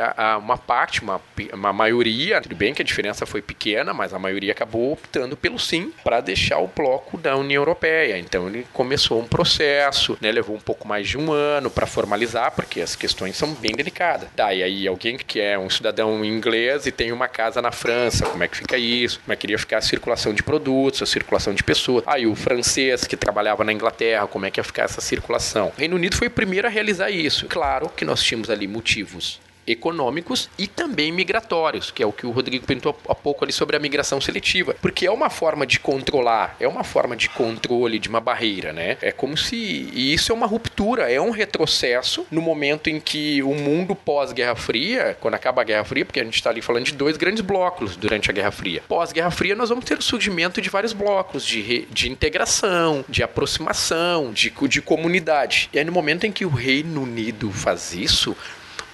uma parte, uma, uma maioria, tudo bem que a diferença foi pequena, mas a maioria acabou optando pelo sim para deixar o bloco da União Europeia. Então ele começou um processo, né, levou um pouco mais de um ano para formalizar, porque as questões são bem delicadas. Daí aí alguém que é um cidadão inglês e tem uma casa na França, como é que fica isso? Como é que iria ficar a circulação de produtos, a circulação de pessoas? Aí o francês que trabalhava na Inglaterra, como é que ia ficar essa circulação? O Reino Unido foi o primeiro a realizar isso. Claro que nós tínhamos ali motivos econômicos e também migratórios, que é o que o Rodrigo perguntou há pouco ali sobre a migração seletiva, porque é uma forma de controlar, é uma forma de controle de uma barreira, né? É como se e isso é uma ruptura, é um retrocesso no momento em que o mundo pós-Guerra Fria, quando acaba a Guerra Fria, porque a gente está ali falando de dois grandes blocos durante a Guerra Fria. Pós-Guerra Fria, nós vamos ter o surgimento de vários blocos de, re, de integração, de aproximação, de, de comunidade. E aí, no momento em que o Reino Unido faz isso,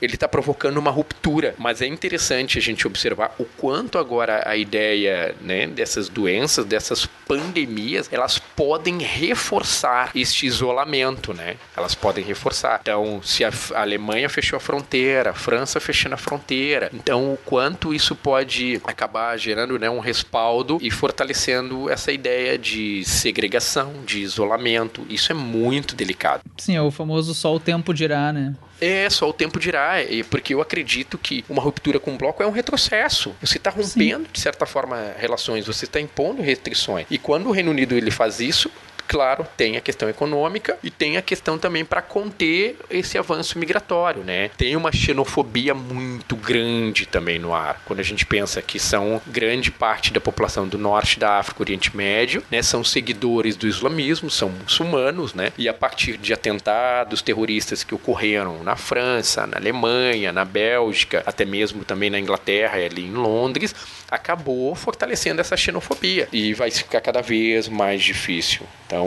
ele está provocando uma ruptura. Mas é interessante a gente observar o quanto agora a ideia né, dessas doenças, dessas pandemias, elas podem reforçar este isolamento, né? Elas podem reforçar. Então, se a Alemanha fechou a fronteira, a França fechando a fronteira, então o quanto isso pode acabar gerando né, um respaldo e fortalecendo essa ideia de segregação, de isolamento. Isso é muito delicado. Sim, é o famoso só o tempo dirá, né? É, só o tempo dirá, porque eu acredito que uma ruptura com um bloco é um retrocesso. Você está rompendo, Sim. de certa forma, relações, você está impondo restrições. E quando o Reino Unido ele faz isso, claro, tem a questão econômica e tem a questão também para conter esse avanço migratório, né? Tem uma xenofobia muito grande também no ar. Quando a gente pensa que são grande parte da população do norte da África, Oriente Médio, né, são seguidores do islamismo, são muçulmanos, né? E a partir de atentados terroristas que ocorreram na França, na Alemanha, na Bélgica, até mesmo também na Inglaterra e ali em Londres, acabou fortalecendo essa xenofobia e vai ficar cada vez mais difícil. Então,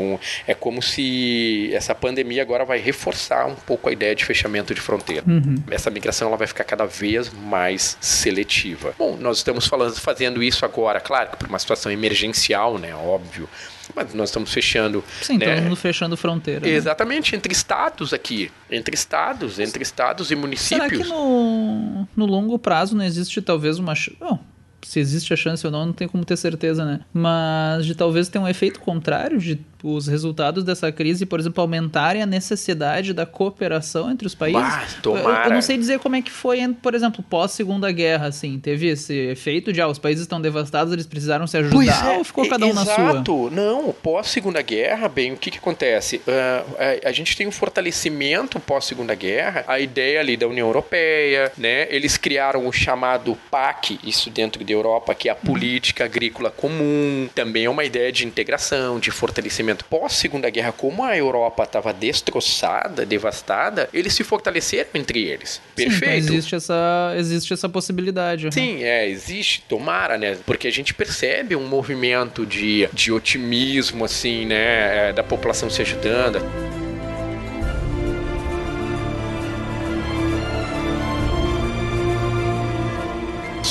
é como se essa pandemia agora vai reforçar um pouco a ideia de fechamento de fronteira. Uhum. Essa migração ela vai ficar cada vez mais seletiva. Bom, nós estamos falando, fazendo isso agora, claro, por uma situação emergencial, né? Óbvio. Mas nós estamos fechando. Sim, né? todo mundo fechando fronteira. Né? Exatamente, entre estados aqui. Entre estados, entre estados e municípios. Será que no, no longo prazo não existe talvez uma. Bom, se existe a chance ou não, não tem como ter certeza, né? Mas de talvez ter um efeito contrário de os resultados dessa crise, por exemplo, aumentarem a necessidade da cooperação entre os países. Bah, tomara. Eu, eu, não sei dizer como é que foi, por exemplo, pós Segunda Guerra, assim, teve esse efeito de ah, os países estão devastados, eles precisaram se ajudar é, ou ficou cada um exato. na sua? Exato. Não, pós Segunda Guerra, bem, o que que acontece? Uh, a, a, gente tem um fortalecimento pós Segunda Guerra, a ideia ali da União Europeia, né? Eles criaram o chamado PAC, isso dentro da Europa, que é a política agrícola comum, também é uma ideia de integração, de fortalecimento pós Segunda Guerra, como a Europa estava destroçada, devastada, eles se fortaleceram entre eles. Perfeito. Sim, então existe essa existe essa possibilidade. Sim, é, existe, tomara, né? Porque a gente percebe um movimento de, de otimismo assim, né, é, da população se ajudando.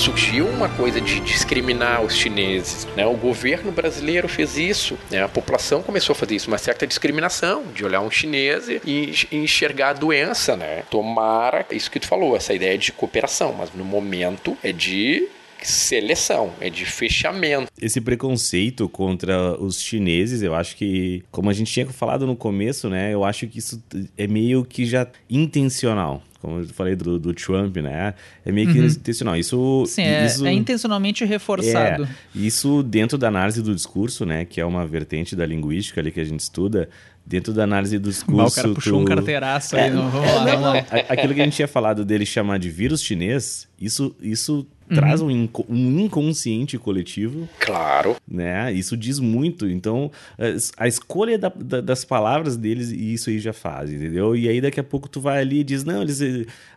Surgiu uma coisa de discriminar os chineses. Né? O governo brasileiro fez isso, né? a população começou a fazer isso, uma certa discriminação de olhar um chinês e enxergar a doença. Né? Tomara, isso que tu falou, essa ideia de cooperação, mas no momento é de seleção, é de fechamento. Esse preconceito contra os chineses, eu acho que, como a gente tinha falado no começo, né, eu acho que isso é meio que já intencional como eu falei do, do Trump, né? É meio que uhum. intencional. Isso, Sim, é, isso, é intencionalmente reforçado. É, isso dentro da análise do discurso, né? Que é uma vertente da linguística ali que a gente estuda. Dentro da análise do discurso. o cara puxou tu... um carteiraço aí. É, não, vamos lá, vamos lá. Aquilo que a gente tinha falado dele chamar de vírus chinês, isso, isso. Traz um, inco um inconsciente coletivo. Claro. Né? Isso diz muito. Então, a escolha da, da, das palavras deles, isso aí já faz, entendeu? E aí daqui a pouco tu vai ali e diz, não, eles.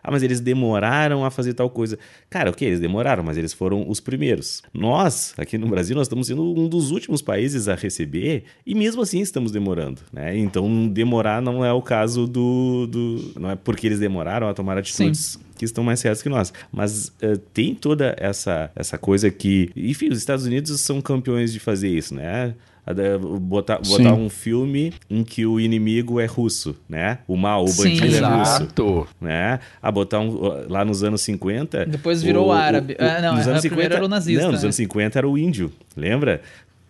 Ah, mas eles demoraram a fazer tal coisa. Cara, ok, eles demoraram, mas eles foram os primeiros. Nós, aqui no Brasil, nós estamos sendo um dos últimos países a receber, e mesmo assim estamos demorando, né? Então, demorar não é o caso do. do não é porque eles demoraram a tomar atitudes. Sim que estão mais certos que nós. Mas eh, tem toda essa, essa coisa que. Enfim, os Estados Unidos são campeões de fazer isso, né? Botar, Sim. botar um filme em que o inimigo é russo, né? O mal, o Sim. bandido é russo. Exato. Né? A botar um, lá nos anos 50. Depois virou árabe. Ah, não, nos a anos primeira era o nazista, Não, nos né? anos 50 era o índio, lembra?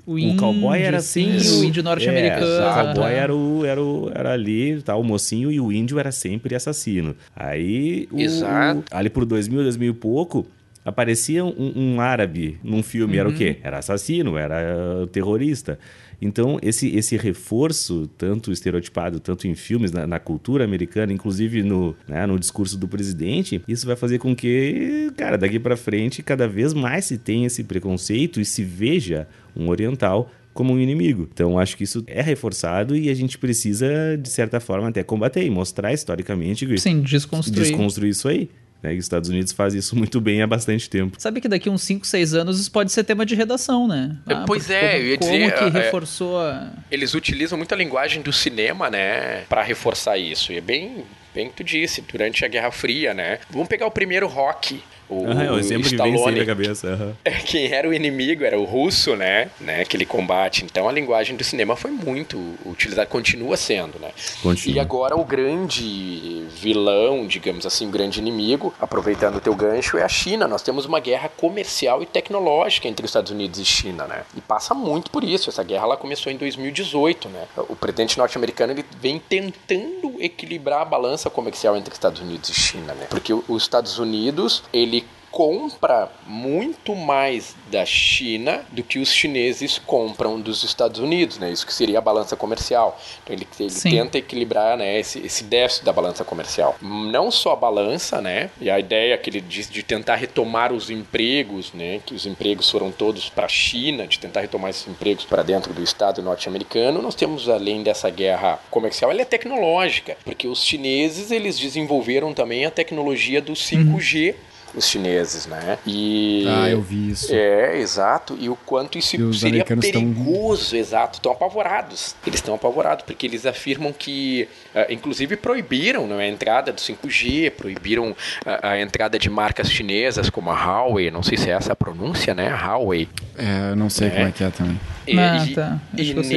O, O cowboy era sim, sempre o índio norte-americano. É, o cowboy era, o, era, o, era ali, tá, o mocinho, e o índio era sempre assassino. Aí, o, Exato. ali por 2000, 2000 e pouco, aparecia um, um árabe num filme, era o quê? Era assassino, era uh, terrorista. Então, esse, esse reforço, tanto estereotipado, tanto em filmes, na, na cultura americana, inclusive no, né, no discurso do presidente, isso vai fazer com que, cara, daqui pra frente, cada vez mais se tenha esse preconceito e se veja um oriental como um inimigo. Então, acho que isso é reforçado e a gente precisa, de certa forma, até combater e mostrar historicamente que Sim, desconstruir. desconstruir isso aí. Né? E os Estados Unidos faz isso muito bem há bastante tempo. Sabe que daqui uns 5, 6 anos isso pode ser tema de redação, né? É, pois porque é, como, eu ia como dizer, que é, reforçou a... Eles utilizam muita linguagem do cinema, né, Pra reforçar isso. E é bem, bem que tu disse, durante a Guerra Fria, né? Vamos pegar o primeiro rock. O, é o exemplo que vem Stallone. à cabeça. aham. Quem era o inimigo era o russo, né? né? Aquele combate. Então a linguagem do cinema foi muito utilizada, continua sendo, né? Continua. E agora o grande vilão, digamos assim, o grande inimigo, aproveitando o teu gancho, é a China. Nós temos uma guerra comercial e tecnológica entre os Estados Unidos e China, né? E passa muito por isso. Essa guerra ela começou em 2018, né? O presidente norte-americano ele vem tentando equilibrar a balança comercial entre Estados Unidos e China, né? Porque os Estados Unidos, ele compra muito mais da China do que os chineses compram dos Estados Unidos, né? Isso que seria a balança comercial. Então ele, ele tenta equilibrar, né, esse, esse déficit da balança comercial. Não só a balança, né? E a ideia que ele diz de tentar retomar os empregos, né? Que os empregos foram todos para a China, de tentar retomar esses empregos para dentro do Estado norte-americano. Nós temos além dessa guerra comercial, ela é tecnológica, porque os chineses eles desenvolveram também a tecnologia do 5G. Os chineses, né? E Ah, eu vi isso. é, exato. E o quanto isso E seria tão- perigoso, exato. Estão apavorados. Eles estão apavorados porque eles afirmam que, inclusive, proibiram né, a entrada do 5G, proibiram a, a entrada de marcas chinesas como a Huawei. Não sei se é essa a pronúncia, né? Huawei. É, eu não sei É. como é que é também. E, Ah, e- tá. e nisso,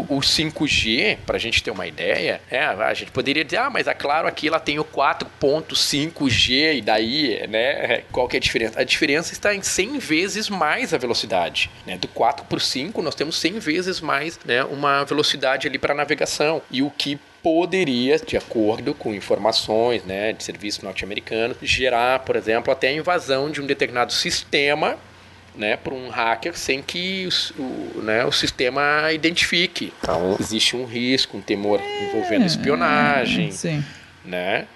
disso. o 5G, para a gente ter uma ideia, é, a gente poderia dizer, ah, mas a Claro aqui ela tem o 4.5G, e daí, né, qual que é a diferença? A diferença está em 100 vezes mais a velocidade, né, do 4 para o 5 nós temos 100 vezes mais, né, uma velocidade ali para navegação, e o que poderia, de acordo com informações né, de serviço norte-americano, gerar, por exemplo, até a invasão de um determinado sistema né, por um hacker sem que os- o, né, o sistema identifique. Então, existe um risco, um temor envolvendo espionagem, Sim. né?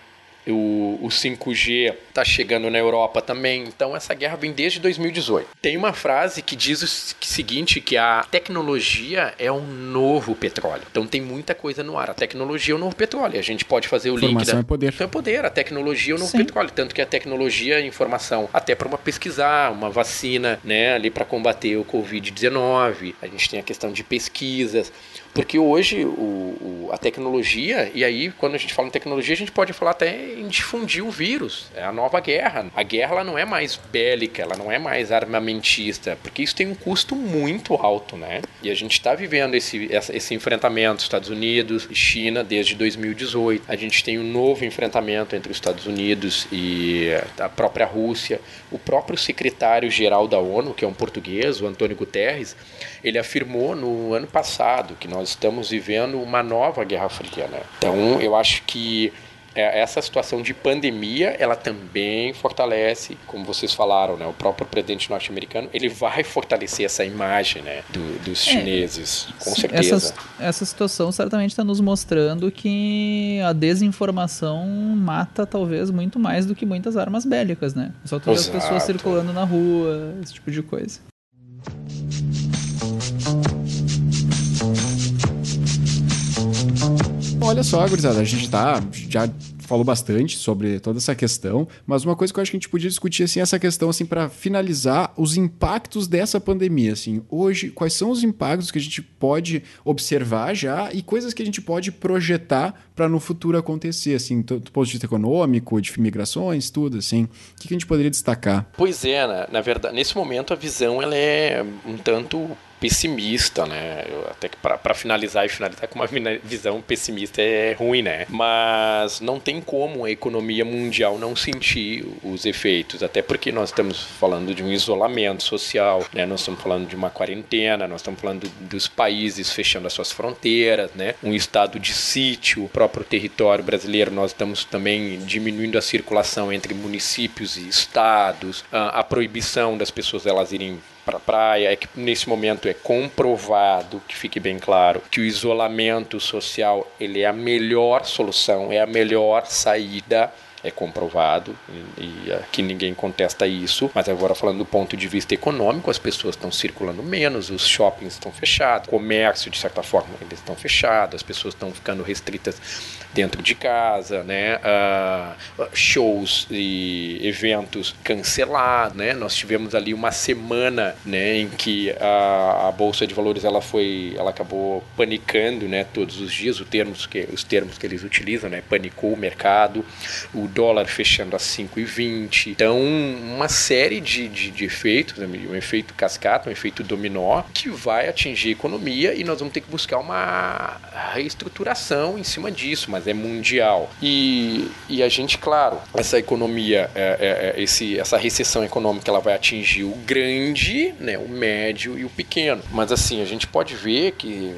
O, o 5G está chegando na Europa também, então essa guerra vem desde 2018. Tem uma frase que diz o seguinte, que a tecnologia é um novo petróleo. Então tem muita coisa no ar. A tecnologia é o novo petróleo. A gente pode fazer o link Informação da... é poder. Então é poder, a tecnologia é o novo Sim. petróleo, tanto que a tecnologia é informação até para uma pesquisar, uma vacina, né, ali para combater o COVID-19. A gente tem a questão de pesquisas, porque hoje o, o- a tecnologia, e aí quando a gente fala em tecnologia, a gente pode falar até em difundir o vírus, é a nova guerra. A guerra ela não é mais bélica, ela não é mais armamentista, porque isso tem um custo muito alto, né? E a gente está vivendo esse, essa- esse enfrentamento Estados Unidos e China desde 2018. A gente tem um novo enfrentamento entre os Estados Unidos e a própria Rússia. O próprio secretário-geral da ONU, que é um português, o Antônio Guterres, ele afirmou no ano passado que nós estamos vivendo uma nova Guerra Fria, né? Então, eu acho que é, essa situação de pandemia, ela também fortalece, como vocês falaram, né? O próprio presidente norte-americano, ele vai fortalecer essa imagem, né? do- dos chineses, com Sim, certeza. Essa, essa situação certamente está nos mostrando que a desinformação mata talvez muito mais do que muitas armas bélicas, né? Só tu vê as pessoas circulando na rua, esse tipo de coisa. Olha só, gurizada, a gente tá já falou bastante sobre toda essa questão, mas uma coisa que eu acho que a gente podia discutir assim essa questão assim para finalizar os impactos dessa pandemia, assim. Hoje, quais são os impactos que a gente pode observar já e coisas que a gente pode projetar para no futuro acontecer, assim, do, ponto de vista econômico, de migrações, tudo assim. O que, a gente poderia destacar? Pois é, na, na verdade, nesse momento a visão ela é um tanto pessimista, né? Eu, até que para finalizar e finalizar com uma visão pessimista é ruim, né? Mas não tem como a economia mundial não sentir os efeitos, até porque nós estamos falando de um isolamento social, né? Nós estamos falando de uma quarentena, nós estamos falando dos países fechando as suas fronteiras, né? Um estado de sítio, o próprio território brasileiro, nós estamos também diminuindo a circulação entre municípios e estados, a, a proibição das pessoas elas irem para a praia, é que nesse momento é comprovado, que fique bem claro, que o isolamento social ele é a melhor solução, é a melhor saída é comprovado e, aqui ninguém contesta isso. Mas agora falando do ponto de vista econômico, as pessoas estão circulando menos, os shoppings estão fechados, o comércio de certa forma eles estão fechados, as pessoas estão ficando restritas dentro de casa, né? Uh, shows e eventos cancelados, né? Nós tivemos ali uma semana, né, em que a, a bolsa de valores ela foi, ela acabou panicando, né? Todos os dias, os termos que os termos que eles utilizam, né? Panicou o mercado, o dólar fechando a 5,20. Então, uma série de, de, de efeitos, né? um efeito cascata, um efeito dominó, que vai atingir a economia e nós vamos ter que buscar uma reestruturação em cima disso, mas é mundial. E, e a gente, claro, essa economia, é, é, esse, essa recessão econômica, ela vai atingir o grande, né, o médio e o pequeno. Mas assim, a gente pode ver que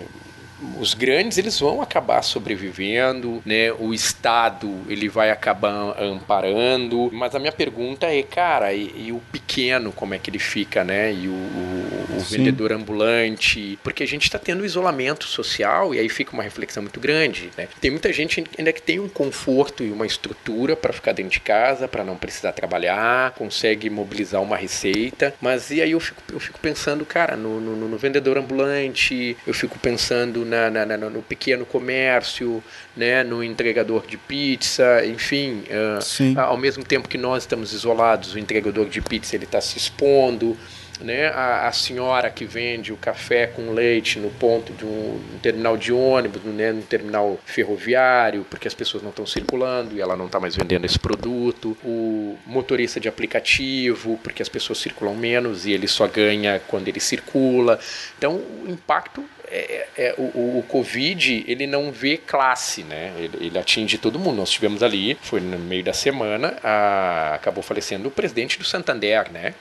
os grandes eles vão acabar sobrevivendo, né? O Estado ele vai acabar amparando. Mas a minha pergunta é, cara, e, e o pequeno como é que ele fica, né? E o, o, o vendedor ambulante, porque a gente está tendo isolamento social e aí fica uma reflexão muito grande, né? Tem muita gente ainda que tem um conforto e uma estrutura para ficar dentro de casa, para não precisar trabalhar, consegue mobilizar uma receita, mas e aí eu fico, eu fico pensando, cara, no, no, no vendedor ambulante, eu fico pensando na, na, na, no pequeno comércio, né, no entregador de pizza, enfim, uh, ao mesmo tempo que nós estamos isolados, o entregador de pizza ele está se expondo, né, a, a, senhora que vende o café com leite no ponto de um, um terminal de ônibus, né, no terminal ferroviário, porque as pessoas não estão circulando e ela não está mais vendendo esse produto, o motorista de aplicativo, porque as pessoas circulam menos e ele só ganha quando ele circula. Então, o impacto é, é, o, o, Covid ele não vê classe, né? Ele, ele, atinge todo mundo. Nós tivemos ali, foi no meio da semana, a, acabou falecendo o presidente do Santander, né?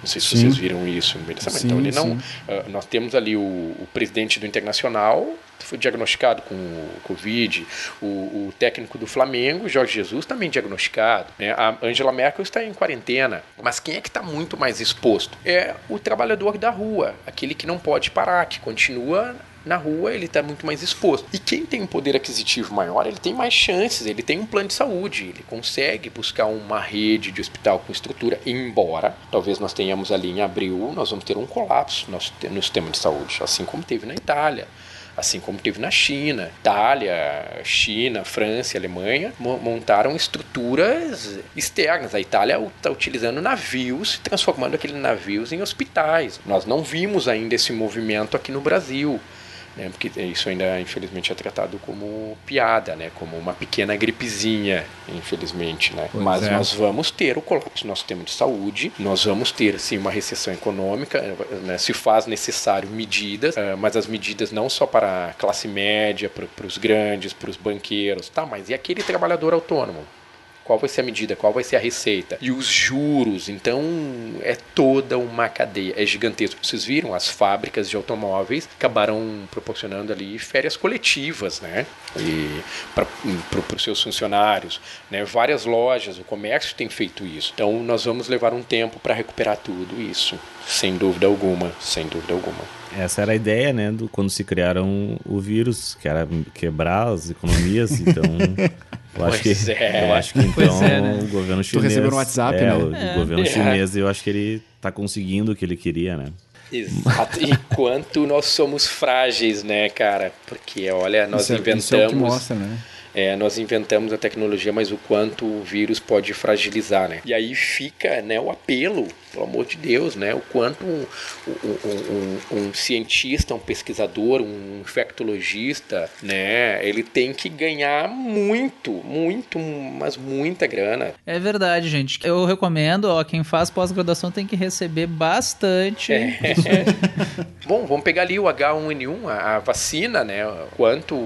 Não sei se sim. vocês viram isso. Sim, então ele não. Uh, nós temos ali o, o presidente do Internacional foi diagnosticado com o Covid, o, o, técnico do Flamengo, Jorge Jesus, também diagnosticado. Né? A Angela Merkel está em quarentena. Mas quem é que está muito mais exposto? É o trabalhador da rua, aquele que não pode parar, que continua na rua ele está muito mais exposto. E quem tem um poder aquisitivo maior, ele tem mais chances, ele tem um plano de saúde, ele consegue buscar uma rede de hospital com estrutura, embora talvez nós tenhamos ali em abril, nós vamos ter um colapso no, sistema de saúde, assim como teve na Itália assim como teve na China. Itália, China, França, Alemanha montaram estruturas externas. A Itália está utilizando navios, transformando aqueles navios em hospitais. Nós não vimos ainda esse movimento aqui no Brasil né? porque isso ainda infelizmente é tratado como piada, né? como uma pequena gripezinha, infelizmente. Né? Mas é. nós vamos ter o colapso do nosso sistema de saúde, nós vamos ter sim uma recessão econômica, né? se faz necessário medidas, uh, mas as medidas não só para a classe média, para os grandes, para os banqueiros, tá? mas e aquele trabalhador autônomo? Qual vai ser a medida, qual vai ser a receita e os juros. Então é toda uma cadeia, é gigantesco. Vocês viram as fábricas de automóveis acabaram proporcionando ali férias coletivas, né? E para os seus funcionários, né? Várias lojas, o comércio tem feito isso. Então nós vamos levar um tempo para recuperar tudo isso, sem dúvida alguma, sem dúvida alguma. Essa era a ideia, né, do, quando se criaram o vírus, que era quebrar as economias, então Eu acho, que, é. eu acho que então é, né? o governo chinês. Tu recebeu no WhatsApp, é, né? O, é. governo chinês, eu acho que ele está conseguindo o que ele queria, né? Exato. E quanto nós somos frágeis, né, cara? Porque, olha, nós isso inventamos. Isso é o que mostra, né? É, nós inventamos a tecnologia, mas o quanto o vírus pode fragilizar, né? E aí fica, né, o apelo, pelo amor de Deus, né, o quanto um, um, um, um cientista, um pesquisador, um infectologista, né, ele tem que ganhar muito, muito, mas muita grana. É verdade, gente. Eu recomendo, ó, quem faz pós-graduação tem que receber bastante. É. Bom, vamos pegar ali o H1N1, a, a vacina, né? Quanto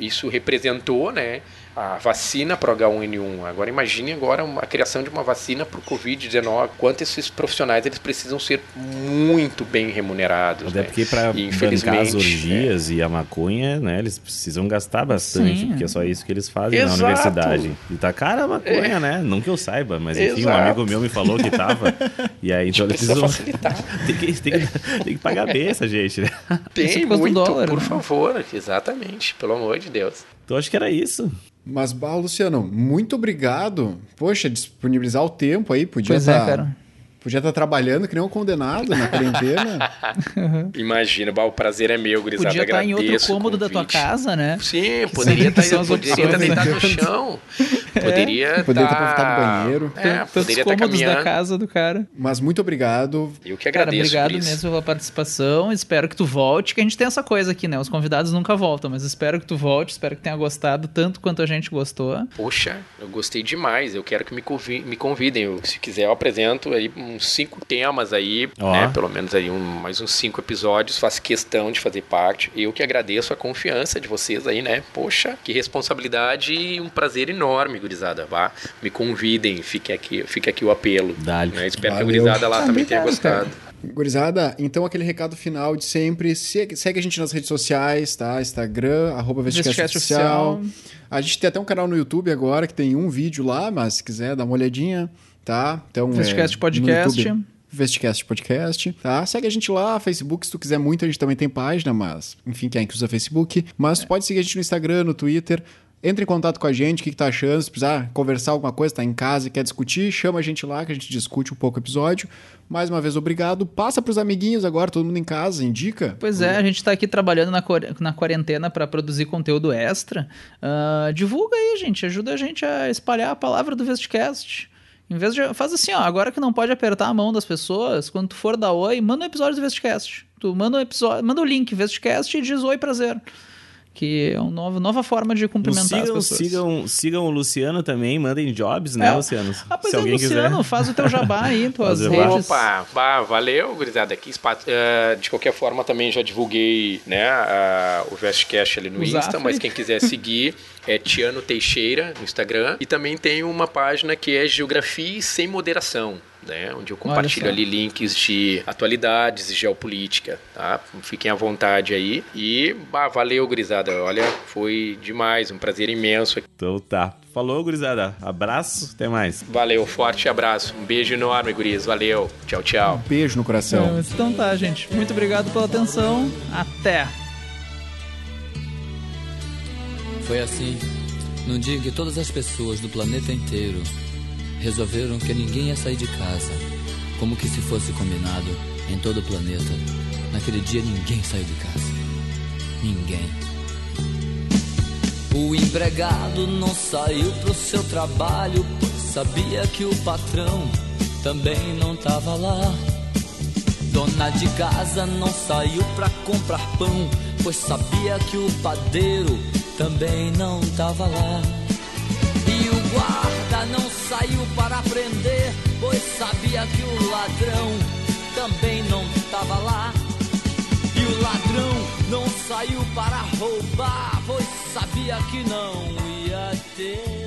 isso representou, né? A vacina para o H1N1. Agora imagine agora uma, a criação de uma vacina para o Covid-19. Quanto esses profissionais eles precisam ser muito bem remunerados. Até né? porque para bancar as orgias e a maconha, né, eles precisam gastar bastante, Sim. porque é só isso que eles fazem Exato. na universidade. E tá cara a maconha, né? Não que eu saiba, mas enfim, um Exato. amigo meu me falou que tava. E aí, então eles precisa precisam... facilitar. tem, que, tem, que, tem que pagar bem essa gente, né? Tem muito, dólar, por né? favor. Exatamente, pelo amor de Deus. Então acho que era isso. Mas, bah, Luciano, muito obrigado. Poxa, disponibilizar o tempo aí, podia Pois é, estar. cara. Podia estar trabalhando que nem um condenado na quarentena. Imagina, bah, o prazer é meu, gurizada. Podia estar em outro cômodo da tua casa, né? Sim, poderia estar as poderia estar né? deitado no chão. Poderia Poderia estar estar pra ficar no banheiro. É, Tantos poderia estar cômodos da casa do cara. Mas muito obrigado. Eu que Cara, agradeço obrigado por isso. mesmo pela participação. Espero que tu volte, que a gente tem essa coisa aqui, né? Os convidados nunca voltam, mas espero que tu volte, espero que tenha gostado tanto quanto a gente gostou. Poxa, eu gostei demais. Eu quero que me, convi- me convidem. Eu, se quiser, eu apresento aí uns cinco temas aí, Ó. né? Pelo menos aí um, mais uns cinco episódios. Faço questão de fazer parte. Eu que agradeço a confiança de vocês aí, né? Poxa, que responsabilidade e um prazer enorme, gurizada. Vá, me convidem. Fique aqui, fique aqui o apelo. Dá-lhe. né? Espero que a Valeu. gurizada lá Ah, também tenha gostado. Gurizada, então aquele recado final de sempre. Segue, segue a gente nas redes sociais, tá? Instagram, arroba Vesticast Oficial. Oficial. A gente tem até um canal no YouTube agora que tem um vídeo lá, mas se quiser dar uma olhadinha, tá? Então, é, no Podcast. YouTube, Vesticast Podcast, tá? Segue a gente lá, Facebook, se tu quiser muito, a gente também tem página, mas, enfim, quem é que usa Facebook. Mas tu pode seguir a gente no Instagram, no Twitter. Entre em contato com a gente, o que, que tá achando, se precisar conversar alguma coisa, tá em casa e quer discutir, chama a gente lá que a gente discute um pouco o episódio. Mais uma vez, obrigado. Passa pros amiguinhos agora, todo mundo em casa, indica. Pois é, a gente tá aqui trabalhando na, na quarentena para produzir conteúdo extra. Ah, divulga aí, gente. Ajuda a gente a espalhar a palavra do Vestcast. Em vez de. Faz assim, ó. Agora que não pode apertar a mão das pessoas, quando tu for dar oi, manda um episódio do Vestcast. Tu manda um episódio, manda o link, Vestcast, e diz oi, prazer. Que é uma nova, nova forma de cumprimentar sigam, as pessoas. sigam, sigam o Luciano também, mandem jobs, né, É. Luciano? Ah, pois Se é, alguém Luciano, quiser. faz o teu jabá aí, tuas redes. Opa, bah, valeu, gurizada. Aqui, espaço. Eh, de qualquer forma, também já divulguei né, a- o Vestcast ali no O Insta, Zafre. mas quem quiser seguir é Tiano Teixeira no Instagram. E também tem uma página que é Geografia Sem Moderação. Né, onde eu compartilho ali links de atualidades e geopolítica, tá? Fiquem à vontade aí. E bah, valeu, gurizada. Olha, foi demais, um prazer imenso. Então tá. Falou, gurizada. Abraço, até mais. Valeu, forte abraço. Um beijo enorme, guris. Valeu. Tchau, tchau. Beijo no coração. Então tá, gente. Muito obrigado pela atenção. Até. Foi assim, num dia em que todas as pessoas do planeta inteiro resolveram que ninguém ia sair de casa, como que se fosse combinado em todo o planeta. Naquele dia ninguém saiu de casa. Ninguém. O empregado não saiu pro seu trabalho, pois sabia que o patrão também não tava lá. Dona de casa não saiu pra comprar pão, pois sabia que o padeiro também não tava lá. E o guarda não saiu prender, pois sabia que o ladrão também não tava lá. E o ladrão não saiu para roubar, pois sabia que não ia ter.